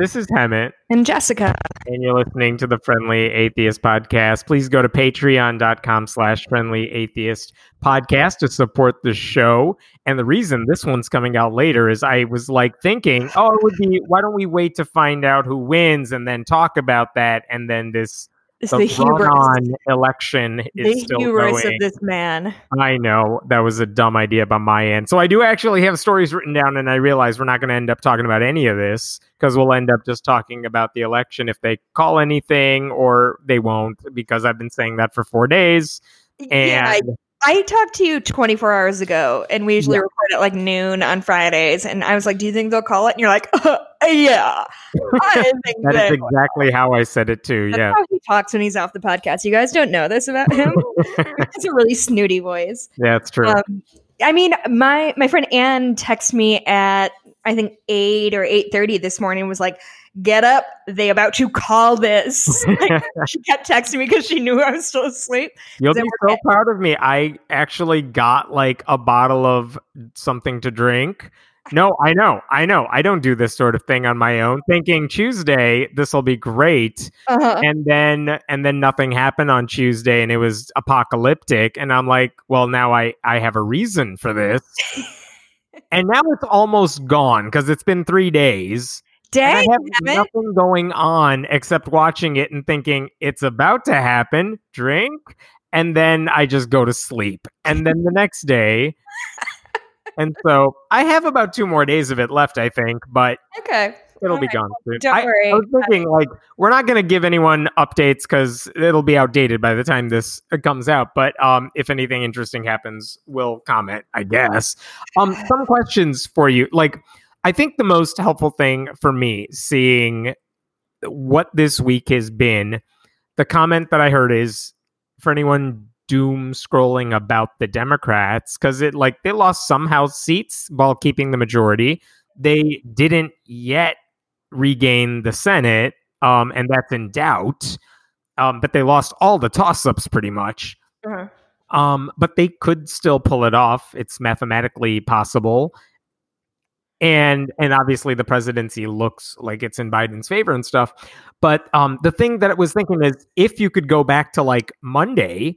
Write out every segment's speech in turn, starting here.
This is Hemant, And Jessica. and you're listening to the Friendly Atheist Podcast. Please go to patreon.com slash friendly atheist podcast to support the show. And the reason this one's coming out later is I was like thinking, oh, it would be, why don't we wait to find out who wins and then talk about that? And then this the, the hubris, election is the still hubris going. of this man. I know that was a dumb idea by my end. So I do actually have stories written down, and I realize we're not going to end up talking about any of this because we'll end up just talking about the election if they call anything or they won't, because I've been saying that for four days. And yeah, I, I talked to you 24 hours ago, and we usually Yeah. record at like noon on Fridays. And I was like, "Do you think they'll call it?" And you're like, uh, "Yeah, I think that will." exactly how I said it too. That's Yeah. how he talks when he's off the podcast. You guys don't know this about him. it's a really snooty voice. Yeah, it's true. Um, I mean, my my friend Anne texted me at I think eight or eight thirty this morning. Was like, "Get up! They about to call this." Like, she kept texting me because she knew I was still asleep. You'll be so proud of me. I actually got like a bottle of something to drink. No, I know. I know. I don't do this sort of thing on my own. Thinking Tuesday, this will be great. Uh-huh. And then and then nothing happened on Tuesday and it was apocalyptic and I'm like, well now I I have a reason for this. and now it's almost gone because it's been 3 days. Dang, nothing going on except watching it and thinking it's about to happen, drink, and then I just go to sleep. And then the next day. And so I have about two more days of it left, I think, but Okay. it'll be Alright, gone soon. don't I, worry. I was thinking, like, we're not going to give anyone updates because it'll be outdated by the time this uh, comes out. But um, if anything interesting happens, we'll comment, I guess. Um, some questions for you. Like, I think the most helpful thing for me seeing what this week has been, the comment that I heard is for anyone doom scrolling about the Democrats, because it like they lost some House seats while keeping the majority. They didn't yet regain the Senate, um, and that's in doubt. Um, but they lost all the toss ups pretty much. Uh-huh. Um, but they could still pull it off. It's mathematically possible. And and obviously the presidency looks like it's in Biden's favor and stuff. But um, the thing that I was thinking is if you could go back to like Monday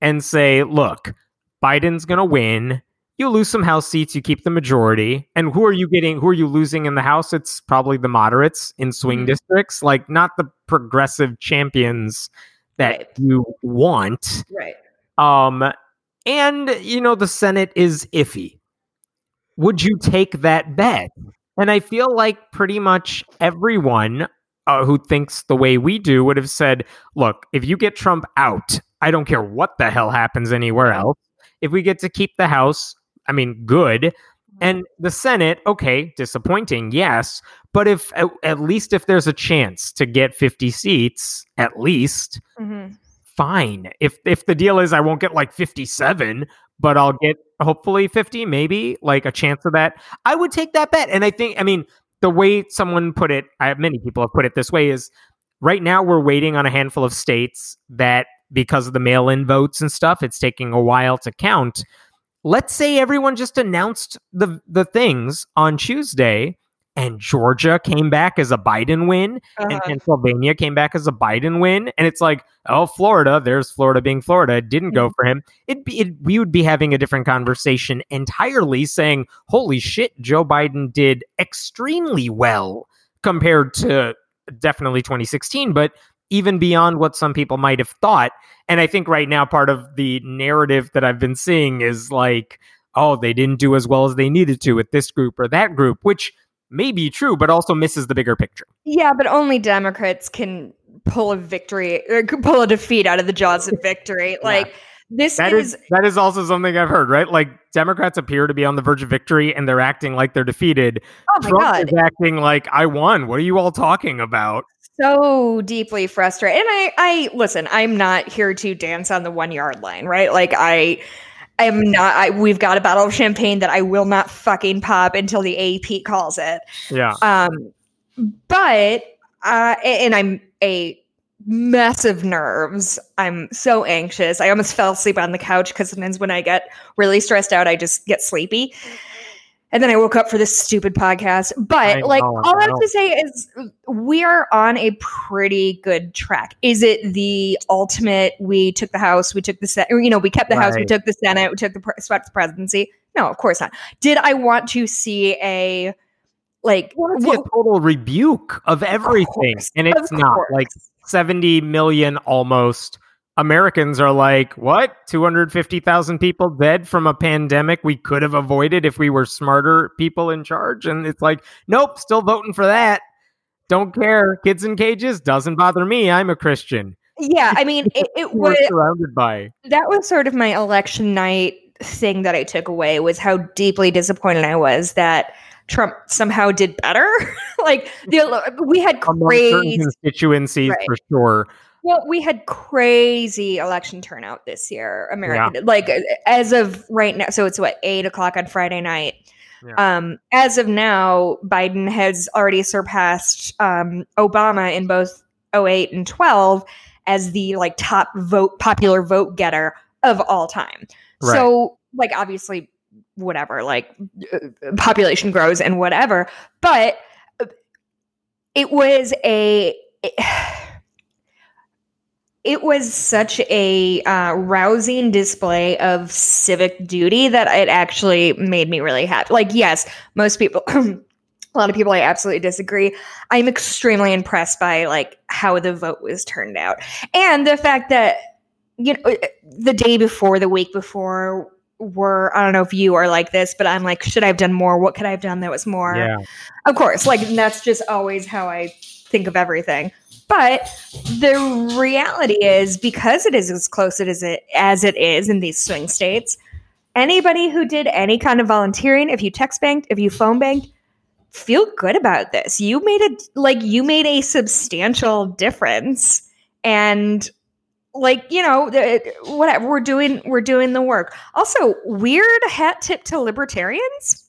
and say, look, Biden's gonna win. You lose some House seats, you keep the majority. And who are you getting? Who are you losing in the House? It's probably the moderates in swing Mhm. districts, like not the progressive champions that Right. you want. Right. Um, and you know the Senate is iffy. Would you take that bet? And I feel like pretty much everyone uh, who thinks the way we do would have said, "Look, if you get Trump out, I don't care what the hell happens anywhere else. If we get to keep the House, I mean, good." And the Senate, okay, disappointing, yes. But if at, at least if there's a chance to get 50 seats, at least, Mhm. fine. If if the deal is I won't get like 57, but I'll get hopefully 50, maybe like a chance of that, I would take that bet. And I think, I mean, the way someone put it, I have many people have put it this way is right now we're waiting on a handful of states that because of the mail-in votes and stuff, it's taking a while to count. Let's say everyone just announced the the things on Tuesday and Georgia came back as a Biden win and Uh-huh. Pennsylvania came back as a Biden win, and it's like, oh, Florida, there's Florida being Florida, it didn't go for him. It'd be, it, we would be having a different conversation entirely, saying, holy shit, Joe Biden did extremely well compared to definitely 2016, but even beyond what some people might have thought. And I think right now, part of the narrative that I've been seeing is like, oh, they didn't do as well as they needed to with this group or that group, which may be true, but also misses the bigger picture. Yeah, but only Democrats can pull a victory uh, or can pull a defeat out of the jaws of victory. Like this That is, is that is also something I've heard, right? Like Democrats appear to be on the verge of victory and they're acting like they're defeated. oh my Trump god, is acting like I won. What are you all talking about? so deeply frustrated. And I, I listen. I'm not here to dance on the one yard line, right? Like I, am not. I, we've got a bottle of champagne that I will not fucking pop until the AP calls it. Yeah. Um, but uh, and I'm a massive nerves. I'm so anxious. I almost fell asleep on the couch because sometimes when I get really stressed out, I just get sleepy. And then I woke up for this stupid podcast. But I like know, I all I have to say is we are on a pretty good track. Is it the ultimate we took the house, we took the Senate, you know, we kept the house, we took the Senate, we took the swept the presidency? No, of course not. Did I want to see a like what- a total rebuke of everything. course, and it's not course. like 70 million almost Americans are like, what? 250,000 people dead from a pandemic we could have avoided if we were smarter people in charge. And it's like, nope, still voting for that. Don't care. Kids in cages doesn't bother me. I'm a Christian. yeah, I mean it, it We're was surrounded by. that was sort of my election night thing that I took away was how deeply disappointed I was that Trump somehow did better. like the we had crazy constituencies Right. for sure. Well, we had crazy election turnout this year. America did. like as of right now. So it's what eight o'clock on Friday night. Yeah. Um, as of now, Biden has already surpassed um, Obama in both 08 and 12 as the like top vote popular vote getter of all time. Right. So like obviously whatever like uh, population grows and whatever, but uh, it was a it was such a uh, rousing display of civic duty that it actually made me really happy. Like, yes, most people, a lot of people, I absolutely disagree. I'm extremely impressed by like how the vote was turned out, and the fact that you know the day before, the week before. Were I don't know if you are like this, but I'm like, should I have done more? What could I have done that was more? Yeah. Of course, like that's just always how I think of everything. But the reality is because it is as close as it as it is in these swing states, anybody who did any kind of volunteering, if you text banked, if you phone banked, feel good about this. You made a like you made a substantial difference. And like, you know, whatever we're doing, we're doing the work. Also, weird hat tip to libertarians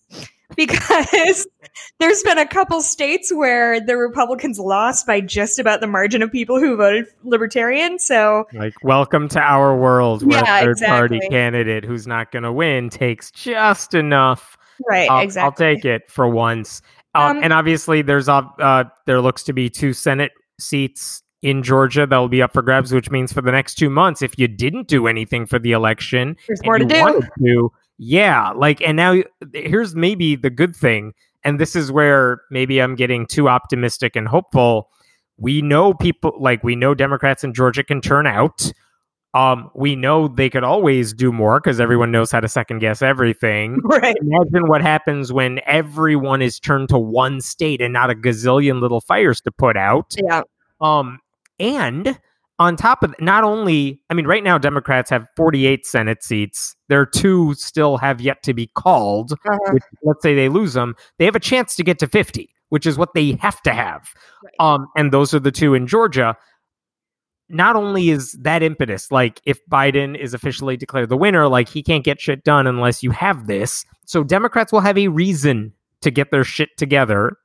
because there's been a couple states where the Republicans lost by just about the margin of people who voted libertarian. So Like, welcome to our world where Yeah, a third party candidate who's not going to win takes just enough. right, I'll, exactly. I'll take it for once. Um, Um, and obviously, there's uh, uh, there looks to be two Senate seats in Georgia that will be up for grabs, which means for the next two months, if you didn't do anything for the election, There's more to do. to, yeah, like, and now here's maybe the good thing, and this is where maybe I'm getting too optimistic and hopeful. We know people like we know Democrats in Georgia can turn out. Um, we know they could always do more because everyone knows how to second guess everything. Right. Imagine what happens when everyone is turned to one state and not a gazillion little fires to put out. Yeah. Um, and on top of not only, I mean, right now Democrats have 48 Senate seats. Their two still have yet to be called. Uh-huh. Which, let's say they lose them, they have a chance to get to 50, which is what they have to have. Right. Um, and those are the two in Georgia. Not only is that impetus, like if Biden is officially declared the winner, like he can't get shit done unless you have this. So Democrats will have a reason to get their shit together.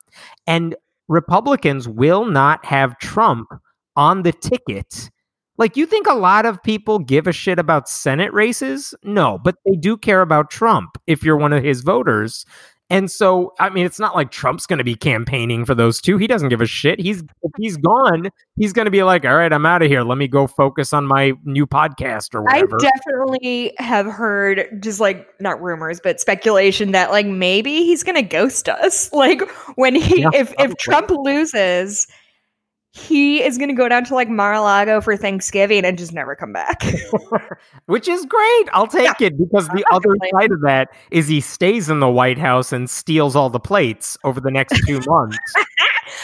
And Republicans will not have Trump on the ticket. Like, you think a lot of people give a shit about Senate races? No, but they do care about Trump if you're one of his voters. And so, I mean, it's not like Trump's going to be campaigning for those two. He doesn't give a shit. He's if he's gone, he's going to be like, "All right, I'm out of here. Let me go focus on my new podcast or whatever." I definitely have heard just like not rumors, but speculation that like maybe he's gonna ghost us. Like when he Yeah, if probably. if Trump loses, he is gonna go down to like Mar-a-Lago for Thanksgiving and just never come back. Which is great. I'll take it because the other side of that is he stays in the White House and steals all the plates over the next two months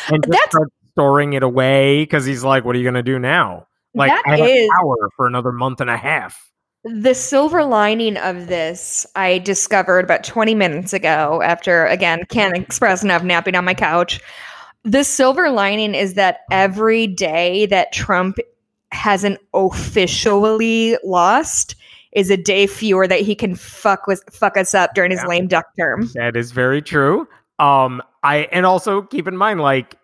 and just That's- starts storing it away because he's like, "What are you going to do now?" Like, That I have is- power for another month and a half. The silver lining of this, I discovered about 20 minutes ago after, again, can't express enough napping on my couch. The silver lining is that every day that Trump hasn't officially lost is a day fewer that he can fuck with fuck us up during his Yeah. lame duck term. That is very true. Um, I and also keep in mind, like,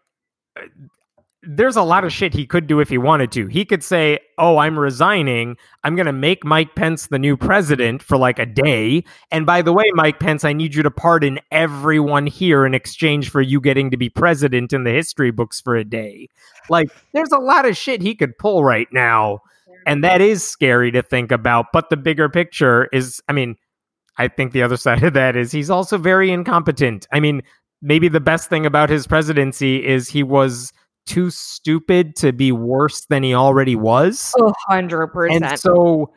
there's a lot of shit he could do if he wanted to. He could say, "Oh, I'm resigning. I'm going to make Mike Pence the new president for like a day. And by the way, Mike Pence, I need you to pardon everyone here in exchange for you getting to be president in the history books for a day." Like, there's a lot of shit he could pull right now, and that is scary to think about. But the bigger picture is, I mean, I think the other side of that is he's also very incompetent. I mean, maybe the best thing about his presidency is he was too stupid to be worse than he already was. A hundred And percent. And so,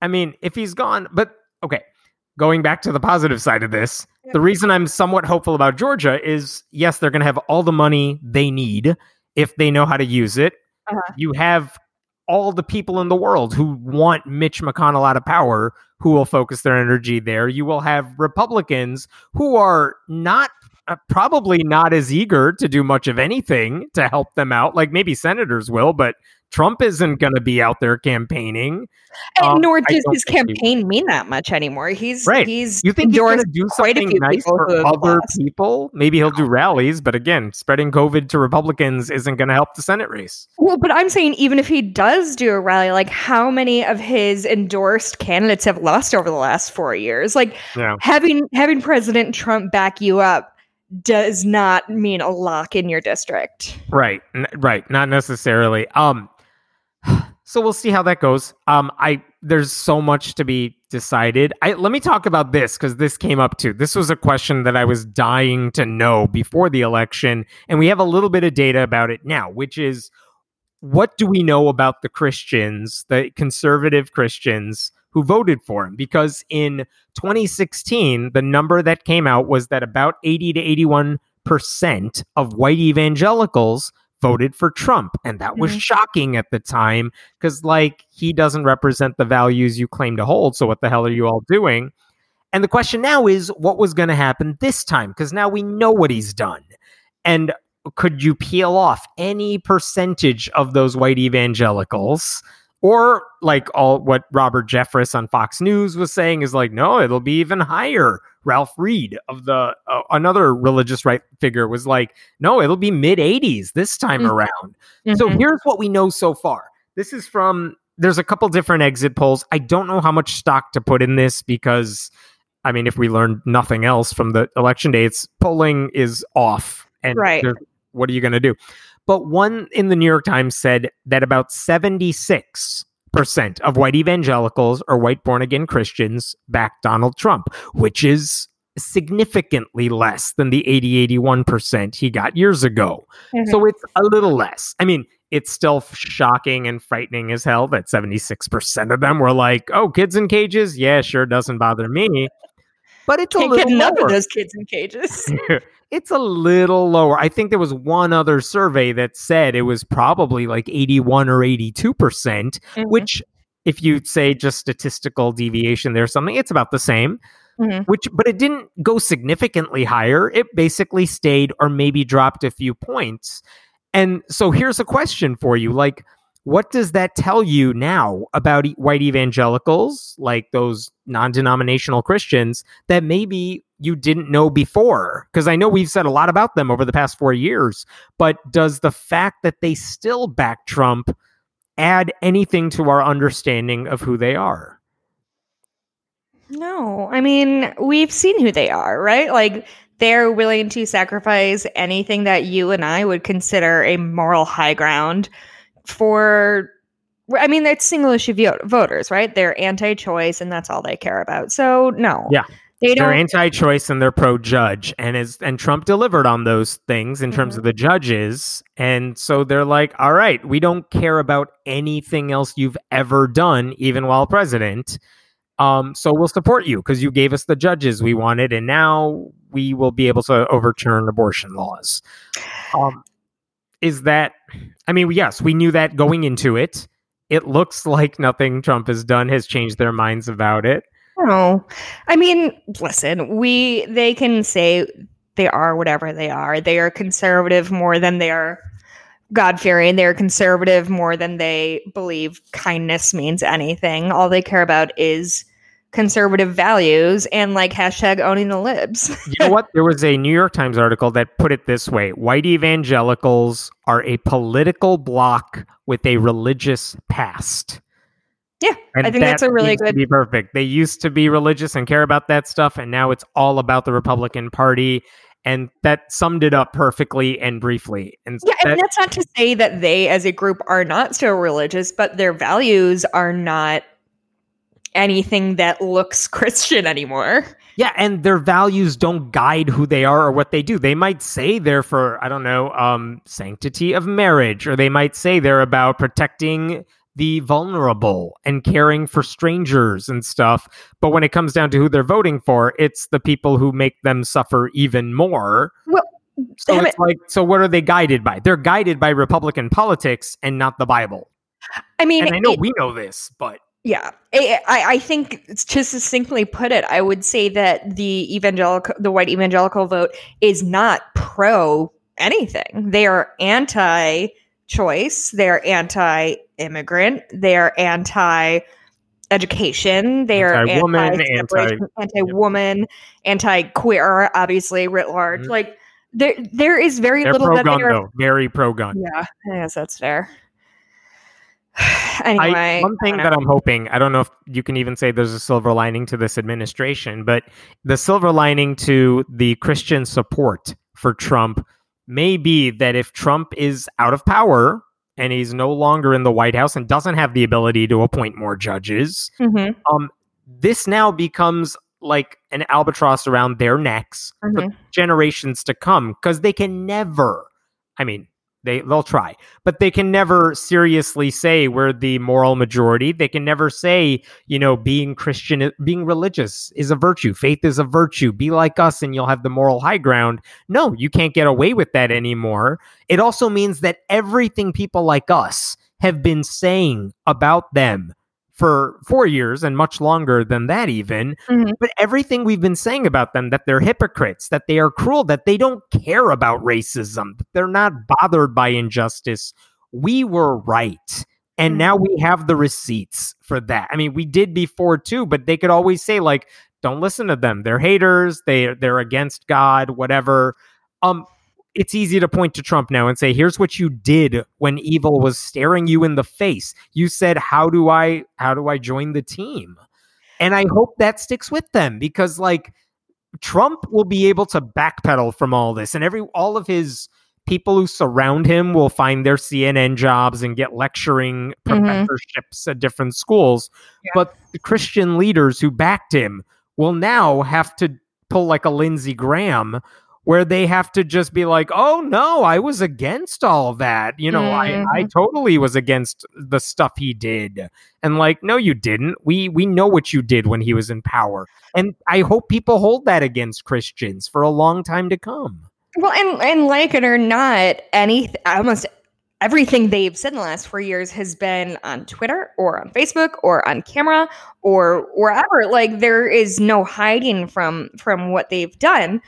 I mean, if he's gone, but okay, going back to the positive side of this, Yeah. the reason I'm somewhat hopeful about Georgia is yes, they're going to have all the money they need if they know how to use it. Uh-huh. You have all the people in the world who want Mitch McConnell out of power who will focus their energy there. You will have Republicans who are not probably not as eager to do much of anything to help them out. Like maybe senators will, but Trump isn't going to be out there campaigning. and um, nor does his campaign mean that much anymore. He's Right. he's You think he's going to do something nice for other lost. people? Maybe he'll do rallies, but again, spreading COVID to Republicans isn't going to help the Senate race. Well, but I'm saying even if he does do a rally, like how many of his endorsed candidates have lost over the last four years? Like Yeah. having having President Trump back you up does not mean a lock in your district. Right. N- right. Not necessarily. Um so we'll see how that goes. Um I there's so much to be decided. I let me talk about this cuz this came up too. This was a question that I was dying to know before the election and we have a little bit of data about it now, which is what do we know about the Christians, the conservative Christians who voted for him? Because in 2016, the number that came out was that about 80 to 81 percent of white evangelicals voted for Trump. And that was Mhm. shocking at the time because, like, he doesn't represent the values you claim to hold. So, what the hell are you all doing? And the question now is what was going to happen this time? Because now we know what he's done. And could you peel off any percentage of those white evangelicals? Or like all what Robert Jeffress on Fox News was saying is like, no, it'll be even higher. Ralph Reed of the uh, another religious right figure was like, no, it'll be mid 80s this time Mm. around. So Mhm. here's what we know so far. This is from there's a couple different exit polls. I don't know how much stock to put in this because I mean, if we learned nothing else from the election dates, polling is off. And Right. what are you going to do? But one in the New York Times said that about 76% of white evangelicals or white born again Christians back Donald Trump, which is significantly less than the 80 81% he got years ago. Mhm. So it's a little less. I mean, it's still shocking and frightening as hell that 76% of them were like, oh, kids in cages? Yeah, sure, doesn't bother me. But it's a can't get little enough lower. of those kids in cages. it's a little lower. I think there was one other survey that said it was probably like 81 or 82%, percent Mhm. which, if you say just statistical deviation there's something, it's about the same Mhm. which but it didn't go significantly higher it basically stayed or maybe dropped a few points and so here's a question for you like what does that tell you now about white evangelicals like those non-denominational christians that maybe you didn't know before? Because i know we've said a lot about them over the past 4 years but does the fact that they still back trump add anything to our understanding of who they are? No, I mean, we've seen who they are, right? Like they're willing to sacrifice anything that you and I would consider a moral high ground for I mean, it's single issue voters, right? They're anti-choice and that's all they care about. So, no. Yeah. They they're don't anti-choice and they're pro-judge and is and Trump delivered on those things in terms Mhm. of the judges and so they're like all right we don't care about anything else you've ever done even while president um so we'll support you because you gave us the judges we wanted and now we will be able to overturn abortion laws um is that i mean yes we knew that going into it it looks like nothing trump has done has changed their minds about it No. I mean, listen, we they can say they are whatever they are. They are conservative more than they are God fearing. They're conservative more than they believe kindness means anything. All they care about is conservative values and like hashtag owning the libs. you know what? There was a New York Times article that put it this way white evangelicals are a political bloc with a religious past. Yeah, And I think that's a really good. be perfect. They used to be religious and care about that stuff, and now it's all about the Republican Party. And that summed it up perfectly and briefly. And Yeah, that- and that's not to say that they as a group are not so religious, but their values are not anything that looks Christian anymore. Yeah, and their values don't guide who they are or what they do. They might say they're for, I don't know, um, sanctity of marriage, or they might say they're about protecting the vulnerable and caring for strangers and stuff. But when it comes down to who they're voting for, it's the people who make them suffer even more. Well, so it's like, so what are they guided by? They're guided by Republican politics and not the Bible. I mean, And I know it- we know this, but Yeah, I, I think to succinctly put it, I would say that the evangelical, the white evangelical vote is not pro anything. They are anti-choice. They're anti-immigrant. They're anti-education. They're Anti-woman, anti-separation, anti-woman, anti-queer. Obviously, writ large. Mhm. Like there, there is very they're little pro that they are though. Very pro gun. Yeah, I guess that's fair. anyway, I, one thing that I'm hoping, I don't know if you can even say there's a silver lining to this administration, but the silver lining to the Christian support for Trump may be that if Trump is out of power and he's no longer in the White House and doesn't have the ability to appoint more judges, Mhm, um, this now becomes like an albatross around their necks for mhm. generations to come because they can never i mean they they'll try. But they can never seriously say we're the moral majority. They can never say you know being christian being religious is a virtue. Faith is a virtue. Be like us and you'll have the moral high ground. No you can't get away with that anymore. It also means that everything people like us have been saying about them for four years and much longer than that even Mhm. but everything we've been saying about them that they're hypocrites that they are cruel that they don't care about racism that they're not bothered by injustice. We were right and now we have the receipts for that. I mean we did before too but they could always say like don't listen to them. They're haters. They they're against god whatever. Um it's easy to point to Trump now and say, here's what you did when evil was staring you in the face. You said, how do I, how do I join the team? And I hope that sticks with them because like Trump will be able to backpedal from all this and every, all of his people who surround him will find their CNN jobs and get lecturing Mhm. professorships at different schools. Yeah. But the Christian leaders who backed him will now have to pull like a Lindsey Graham where they have to just be like, "Oh no, I was against all that. You know, I I Mhm. totally was against the stuff he did." And like, "No, you didn't. We we know what you did when he was in power." And I hope people hold that against Christians for a long time to come. Well, and and like it or not, any almost everything they've said in the last four years has been on Twitter or on Facebook or on camera or wherever. Like there is no hiding from from what they've done.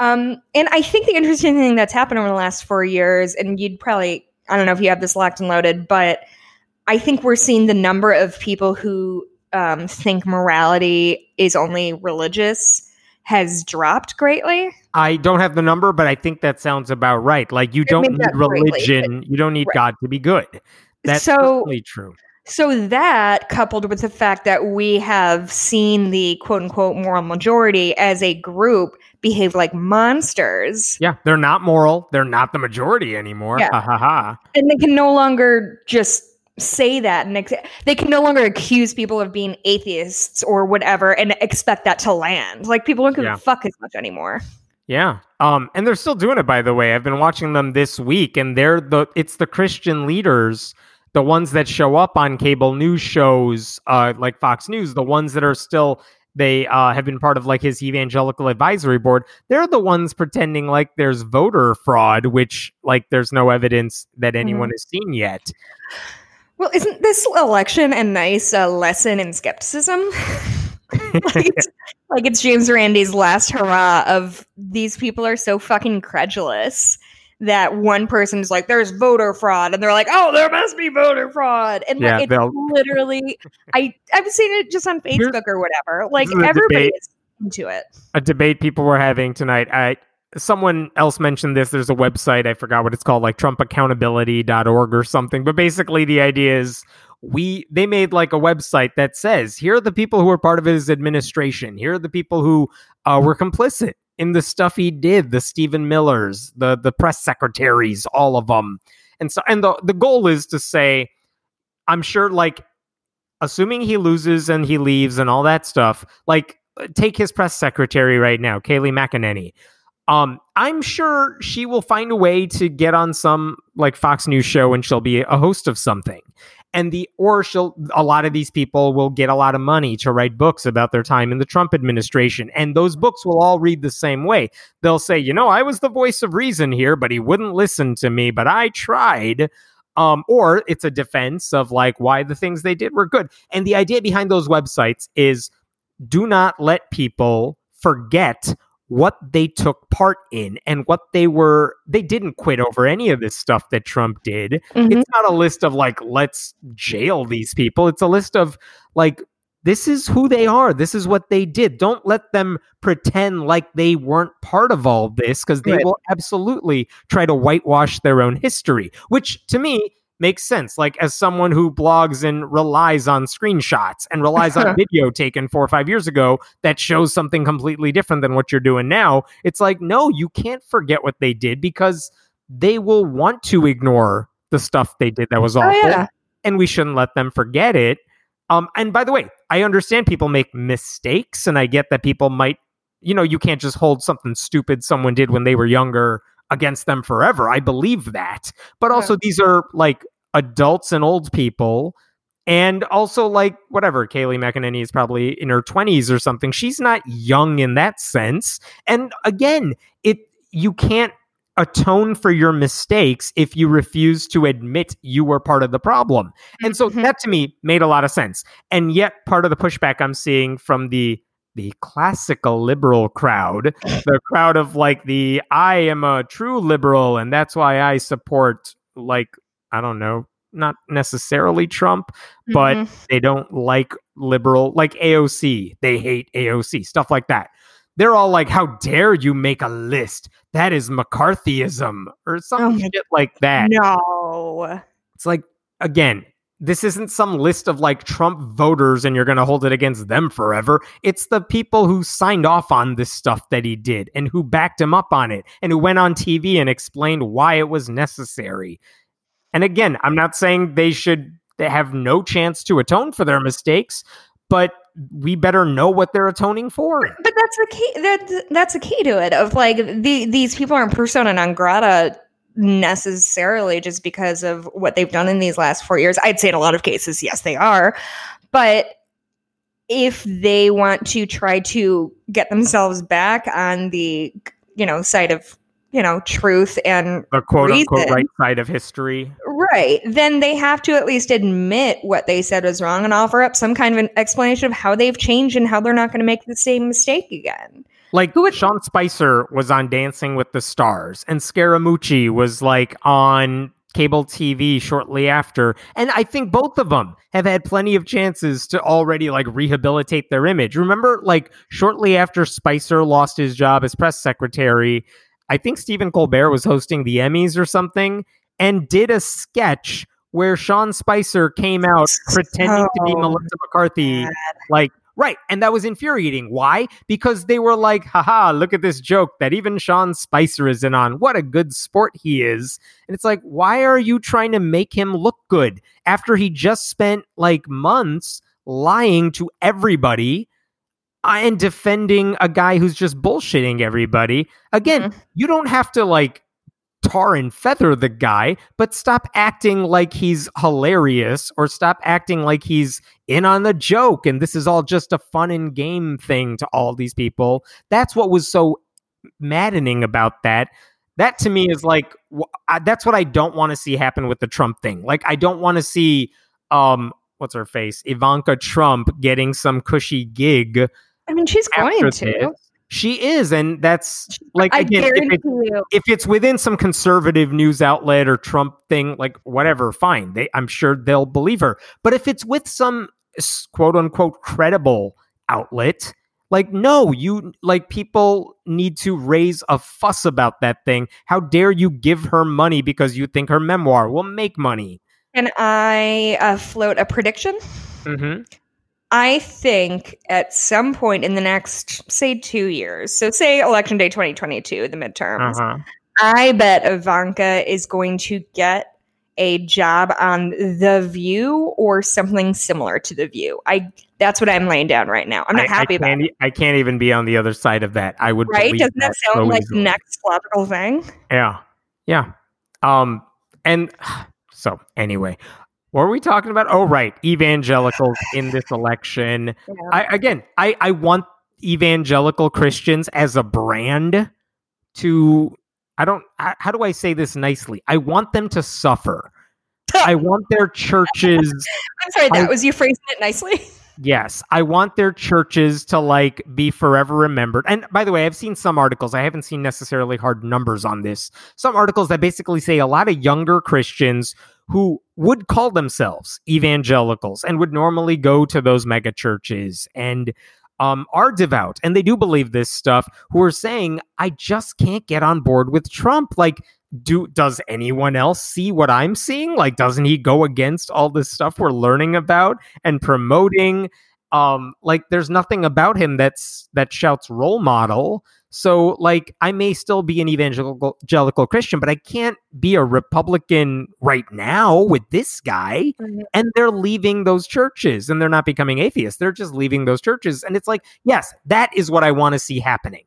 Um, and I think the interesting thing that's happened over the last four years, and you'd probably I don't know if you have this locked and loaded, but I think we're seeing the number of people who um, think morality is only religious has dropped greatly. I don't have the number, but I think that sounds about right. Like you don't need not greatly, religion, you don't need Right. God to be good. That's So- certainly true. So that coupled with the fact that we have seen the quote unquote moral majority as a group behave like monsters Yeah, they're not moral. They're not the majority anymore. Yeah. Ha ha ha. and they can no longer just say that and ex- they can no longer accuse people of being atheists or whatever and expect that to land. Like people don't give Yeah. a fuck as much anymore. Yeah. Um, and they're still doing it, by the way. I've been watching them this week, and they're the it's the Christian leaders, the ones that show up on cable news shows, uh, like Fox News, the ones that are still they uh, have been part of like his evangelical advisory board. They're the ones pretending like there's voter fraud, which like there's no evidence that anyone has seen yet. Well, isn't this election a nice uh, lesson in skepticism? Like, it's, like it's James Randi's last hurrah of these people are so fucking credulous that one person is like, there's voter fraud, and they're like, oh, there must be voter fraud, and Yeah, like, it's literally, I I've seen it just on Facebook or whatever. Like everybody is into it. a debate people were having tonight. I someone else mentioned this. There's a website I forgot what it's called, like TrumpAccountability.org or something. But basically, the idea is we they made like a website that says here are the people who were part of his administration. Here are the people who uh, were complicit in the stuff he did. The Stephen Millers, the the press secretaries, all of them. And so, and the the goal is to say, I'm sure, like assuming he loses and he leaves and all that stuff, like take his press secretary right now, Kayleigh McEnany. Um, I'm sure she will find a way to get on some like Fox News show and she'll be a host of something. And the or she'll a lot of these people will get a lot of money to write books about their time in the Trump administration. And those books will all read the same way. They'll say, you know, I was the voice of reason here, but he wouldn't listen to me, but I tried. Um, or it's a defense of like why the things they did were good. And the idea behind those websites is do not let people forget what they took part in and what they were they didn't quit over any of this stuff that Trump did. Mhm. It's not a list of like let's jail these people. It's a list of like this is who they are. This is what they did. Don't let them pretend like they weren't part of all this because they Right. will absolutely try to whitewash their own history, which to me makes sense. Like as someone who blogs and relies on screenshots and relies on video taken four or five years ago that shows something completely different than what you're doing now, it's like, no, you can't forget what they did because they will want to ignore the stuff they did that was awful Oh yeah. and we shouldn't let them forget it. Um, and by the way, I understand people make mistakes, and I get that people might, you know, you can't just hold something stupid someone did when they were younger against them forever. I believe that. But also, these are like adults and old people. And also, like, whatever, Kayleigh McEnany is probably in her 20s or something. She's not young in that sense. And again, it you can't atone for your mistakes if you refuse to admit you were part of the problem. And so Mhm. that to me made a lot of sense. And yet part of the pushback I'm seeing from the the classical liberal crowd, the crowd of like the I am a true liberal and that's why I support like I don't know, not necessarily Trump, but Mhm. they don't like liberal like AOC. They hate AOC, stuff like that. They're all like, "How dare you make a list? That is McCarthyism," or some Oh shit like that. no. It's like, again, this isn't some list of like Trump voters and you're going to hold it against them forever. It's the people who signed off on this stuff that he did and who backed him up on it and who went on TV and explained why it was necessary. And again, I'm not saying they should they have no chance to atone for their mistakes, but we better know what they're atoning for. But that's the key. That, that's the key to it. Of like the, these people aren't persona non grata necessarily just because of what they've done in these last four years. I'd say in a lot of cases, yes, they are. But if they want to try to get themselves back on the you know side of you know truth and The quote unquote right side of history. right then they have to at least admit what they said was wrong and offer up some kind of an explanation of how they've changed and how they're not going to make the same mistake again Like Who would- Sean Spicer was on Dancing with the Stars, and Scaramucci was like on cable TV shortly after. And I think both of them have had plenty of chances to already like rehabilitate their image. Remember, like shortly after Spicer lost his job as press secretary, I think Stephen Colbert was hosting the Emmys or something and did a sketch where Sean Spicer came out pretending to be Melissa McCarthy like right and that was infuriating. Why? Because they were like haha look at this joke that even sean spicer is in on. What a good sport he is. And it's like why are you trying to make him look good after he just spent like months lying to everybody uh, and defending a guy who's just bullshitting everybody? Again Mhm. you don't have to like tar and feather the guy, but stop acting like he's hilarious or stop acting like he's in on the joke and this is all just a fun and game thing to all these people. That's what was so maddening about that. That to me is like that's what I don't want to see happen with the Trump thing. Like I don't want to see um what's her face Ivanka Trump getting some cushy gig I mean, she's going to. this. She is, and that's like again, if, it, if it's within some conservative news outlet or Trump thing, like whatever, fine. They, I'm sure they'll believe her. But if it's with some quote unquote credible outlet, like no, you like people need to raise a fuss about that thing. How dare you give her money because you think her memoir will make money? Can I uh, float a prediction? Mm-hmm. I think at some point in the next, say, two years, so say election day 2022, the midterms, Uh-huh. I bet Ivanka is going to get a job on The View or something similar to The View. I that's what I'm laying down right now. I'm not I, happy I about it. I can't even be on the other side of that. I would Right? Doesn't that so sound like easily. the next logical thing? Yeah. Yeah. Um and so anyway, what are we talking about? Oh right, evangelicals in this election. Yeah. I again, I I want evangelical Christians as a brand to I don't how, how do I say this nicely? I want them to suffer. I want their churches I'm sorry, that I- was you phrasing it nicely. Yes, I want their churches to like be forever remembered. And by the way, I've seen some articles. I haven't seen necessarily hard numbers on this. Some articles that basically say a lot of younger Christians who would call themselves evangelicals and would normally go to those mega churches and um, are devout and they do believe this stuff who are saying, I just can't get on board with Trump. Like, do does anyone else see what I'm seeing? Like, doesn't he go against all this stuff we're learning about and promoting? Um, like, there's nothing about him that's that shouts role model. So, like, I may still be an evangelical, Christian, but I can't be a Republican right now with this guy. Mhm. And they're leaving those churches and they're not becoming atheists. They're just leaving those churches. And it's like, yes, that is what I want to see happening.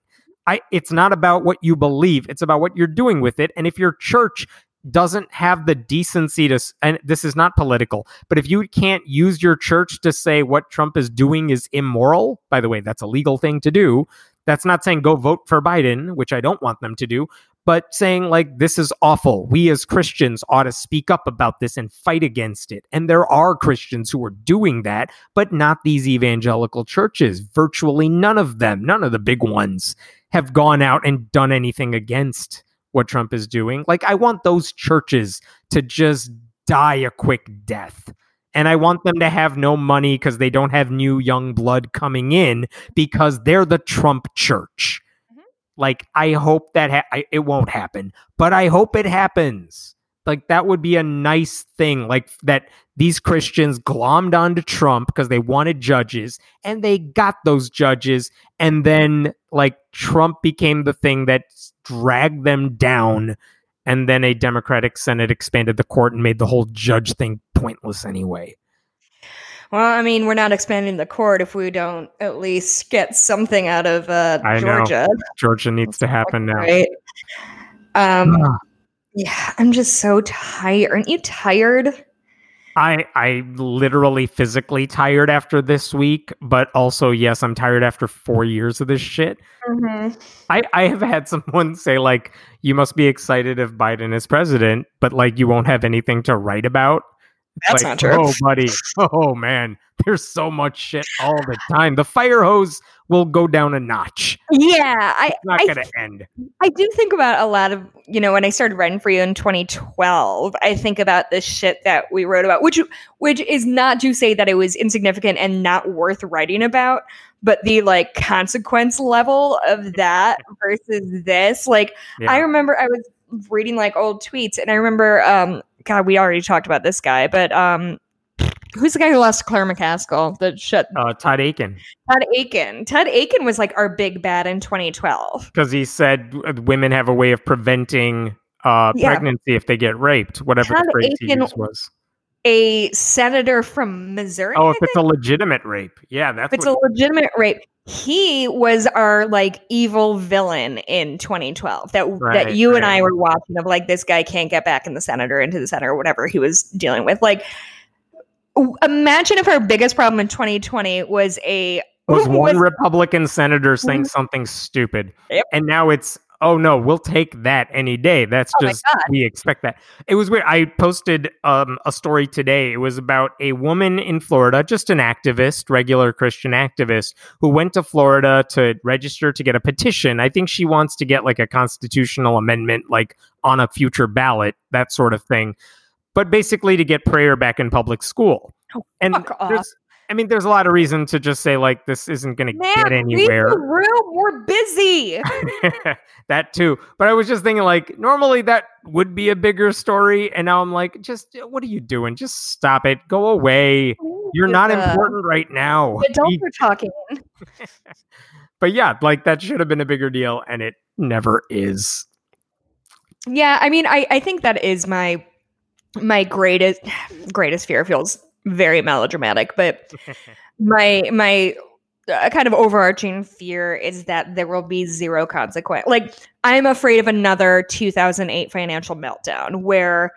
I, it's not about what you believe, it's about what you're doing with it. And if your church doesn't have the decency to, and this is not political, but if you can't use your church to say what Trump is doing is immoral, by the way, that's a legal thing to do. That's not saying go vote for Biden, which I don't want them to do, but saying like this is awful. We as Christians ought to speak up about this and fight against it. And there are Christians who are doing that, but not these evangelical churches. Virtually none of them, none of the big ones have gone out and done anything against what Trump is doing. Like I want those churches to just die a quick death. And I want them to have no money because they don't have new young blood coming in because they're the Trump church. Mhm. Like I hope that ha- I, it won't happen, but I hope it happens. Like that would be a nice thing. Like that these Christians glommed onto Trump because they wanted judges and they got those judges and then like Trump became the thing that dragged them down and then a Democratic Senate expanded the court and made the whole judge thing pointless anyway. Well, I mean, we're not expanding the court if we don't at least get something out of uh, I know. Georgia, Georgia needs to happen now. right? Um, Ah. yeah, I'm just so tired. Aren't you tired? I I literally physically tired after this week, but also yes, I'm tired after 4 years of this shit. Mm-hmm. I, I have had someone say like you must be excited if Biden is president, but like you won't have anything to write about. That's like, not true. Oh, buddy. Oh man, there's so much shit all the time. The fire hose will go down a notch. Yeah, I, It's not going to end. I do think about a lot of, you know, when I started writing for you in 2012, I think about the shit that we wrote about, which which is not to say that it was insignificant and not worth writing about, but the like consequence level of that versus this. Like Yeah. I remember I was reading like old tweets and I remember um god, we already talked about this guy, but um who's the guy who lost to Claire McCaskill that shut uh, Todd Akin Todd Akin. Todd Akin was like our big bad in 2012. because he said women have a way of preventing uh, Yeah. pregnancy if they get raped. Whatever Todd the phrase Akin was. A senator from Missouri. Oh, if it's a legitimate rape, yeah, that's if it's a legitimate rape he was our like evil villain in 2012 that Right, that you and i were watching of like this guy can't get back in the senate or into the senate or whatever he was dealing with like imagine if our biggest problem in 2020 was a was one was- Republican senator saying something stupid, Yep. and now it's oh no, we'll take that any day. That's Oh just we expect that. It was weird. I posted um, a story today. It was about a woman in Florida, just an activist, regular Christian activist, who went to Florida to register to get a petition. I think she wants to get like a constitutional amendment, like on a future ballot, that sort of thing. But basically, to get prayer back in public school. Oh, and fuck off. there's, I mean, there's a lot of reason to just say like this isn't going to get anywhere. room. We're busy. that too. But I was just thinking, like, normally that would be a bigger story. And now I'm like, just what are you doing? Just stop it. Go away. You're not Uh, important right now. Adults are talking. But yeah, like that should have been a bigger deal, and it never is. Yeah, I mean, I, I think that is my my greatest greatest fear. Feels very melodramatic, but my my uh, kind of overarching fear is that there will be zero consequence. Like I'm afraid of another 2008 financial meltdown where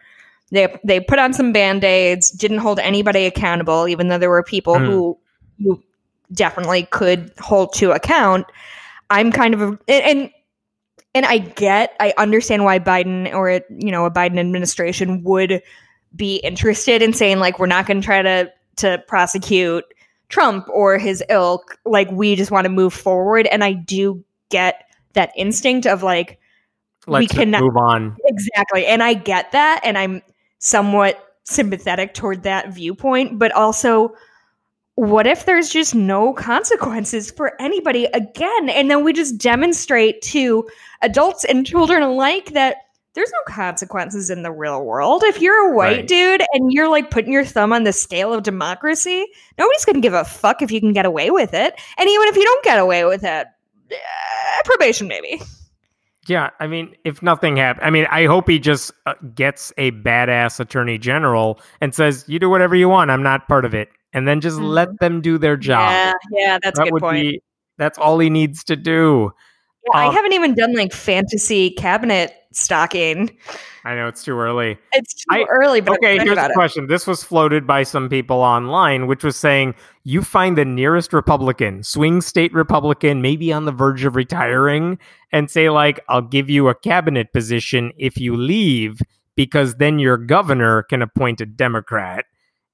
they they put on some band-aids, didn't hold anybody accountable even though there were people Mm. who definitely could hold to account. I'm kind of a, and, and and I get, I understand why Biden or you know a Biden administration would be interested in saying like we're not going to try to to prosecute Trump or his ilk. Like we just want to move forward, and I do get that instinct of like Let's just cannot- move on. exactly, and I get that, and I'm somewhat sympathetic toward that viewpoint, but also. What if there's just no consequences for anybody again? And then we just demonstrate to adults and children alike that there's no consequences in the real world. If you're a white Right. dude and you're like putting your thumb on the scale of democracy, nobody's going to give a fuck if you can get away with it. And even if you don't get away with it, eh, probation maybe. Yeah, I mean, if nothing happens, I mean, I hope he just uh, gets a badass attorney general and says, "You do whatever you want. I'm not part of it," and then just Mhm. let them do their job. Yeah, yeah, that's a good would point. be. That's all he needs to do. Yeah, I um, haven't even done like fantasy cabinet stocking. I know it's too early. It's too I- early, but Okay, here's about the it. question. This was floated by some people online, which was saying you find the nearest Republican, swing state Republican, maybe on the verge of retiring, and say, like, I'll give you a cabinet position if you leave, because then your governor can appoint a Democrat.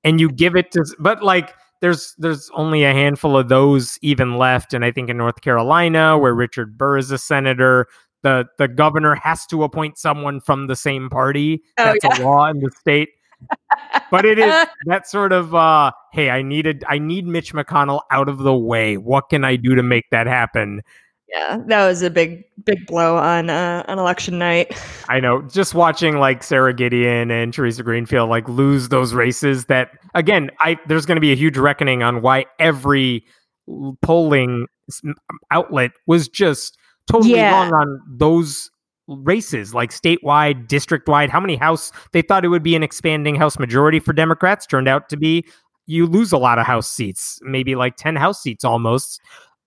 And you give it to but like there's there's only a handful of those even left. And I think in North Carolina, where Richard Burr is a senator, the the governor has to appoint someone from the same party. Oh, That's a law in the state. but it is that sort of uh hey, I needed I need Mitch McConnell out of the way. What can I do to make that happen? Yeah, that was a big, big blow on uh, on election night. I know just watching like Sara Gideon and Theresa Greenfield like lose those races that again, I there's going to be a huge reckoning on why every polling outlet was just totally Yeah. wrong on those races like statewide, district wide. How many house they thought it would be an expanding house majority for Democrats turned out to be you lose a lot of house seats, maybe like 10 house seats almost.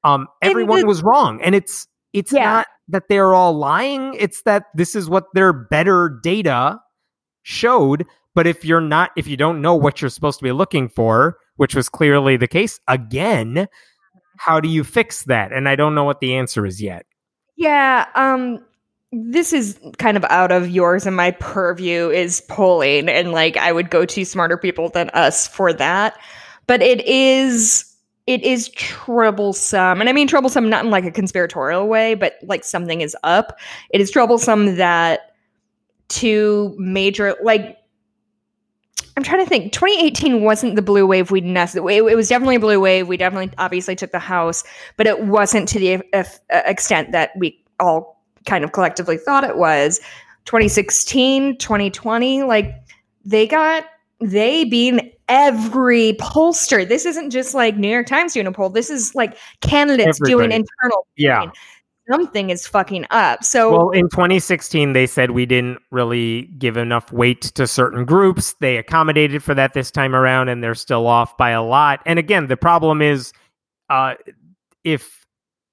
Um everyone the- was wrong and it's it's Yeah. not that they're all lying. It's that this is what their better data showed. But if you're not, if you don't know what you're supposed to be looking for, which was clearly the case again, how do you fix that? And I don't know what the answer is yet. Yeah, um this is kind of out of yours and my purview is polling and like I would go to smarter people than us for that. But it is it is troublesome. And I mean troublesome not in like a conspiratorial way, but like something is up. It is troublesome that two major like I'm trying to think. 2018 wasn't the blue wave we necessarily. It, it was definitely a blue wave. We definitely, obviously, took the House, but it wasn't to the eff- extent that we all kind of collectively thought it was. 2016, 2020, like they got they being every pollster. This isn't just like New York Times doing a poll. This is like candidates doing internal. Yeah. polling. Something is fucking up. So Well, in 2016, they said we didn't really give enough weight to certain groups. They accommodated for that this time around, and they're still off by a lot. And again, the problem is, uh, if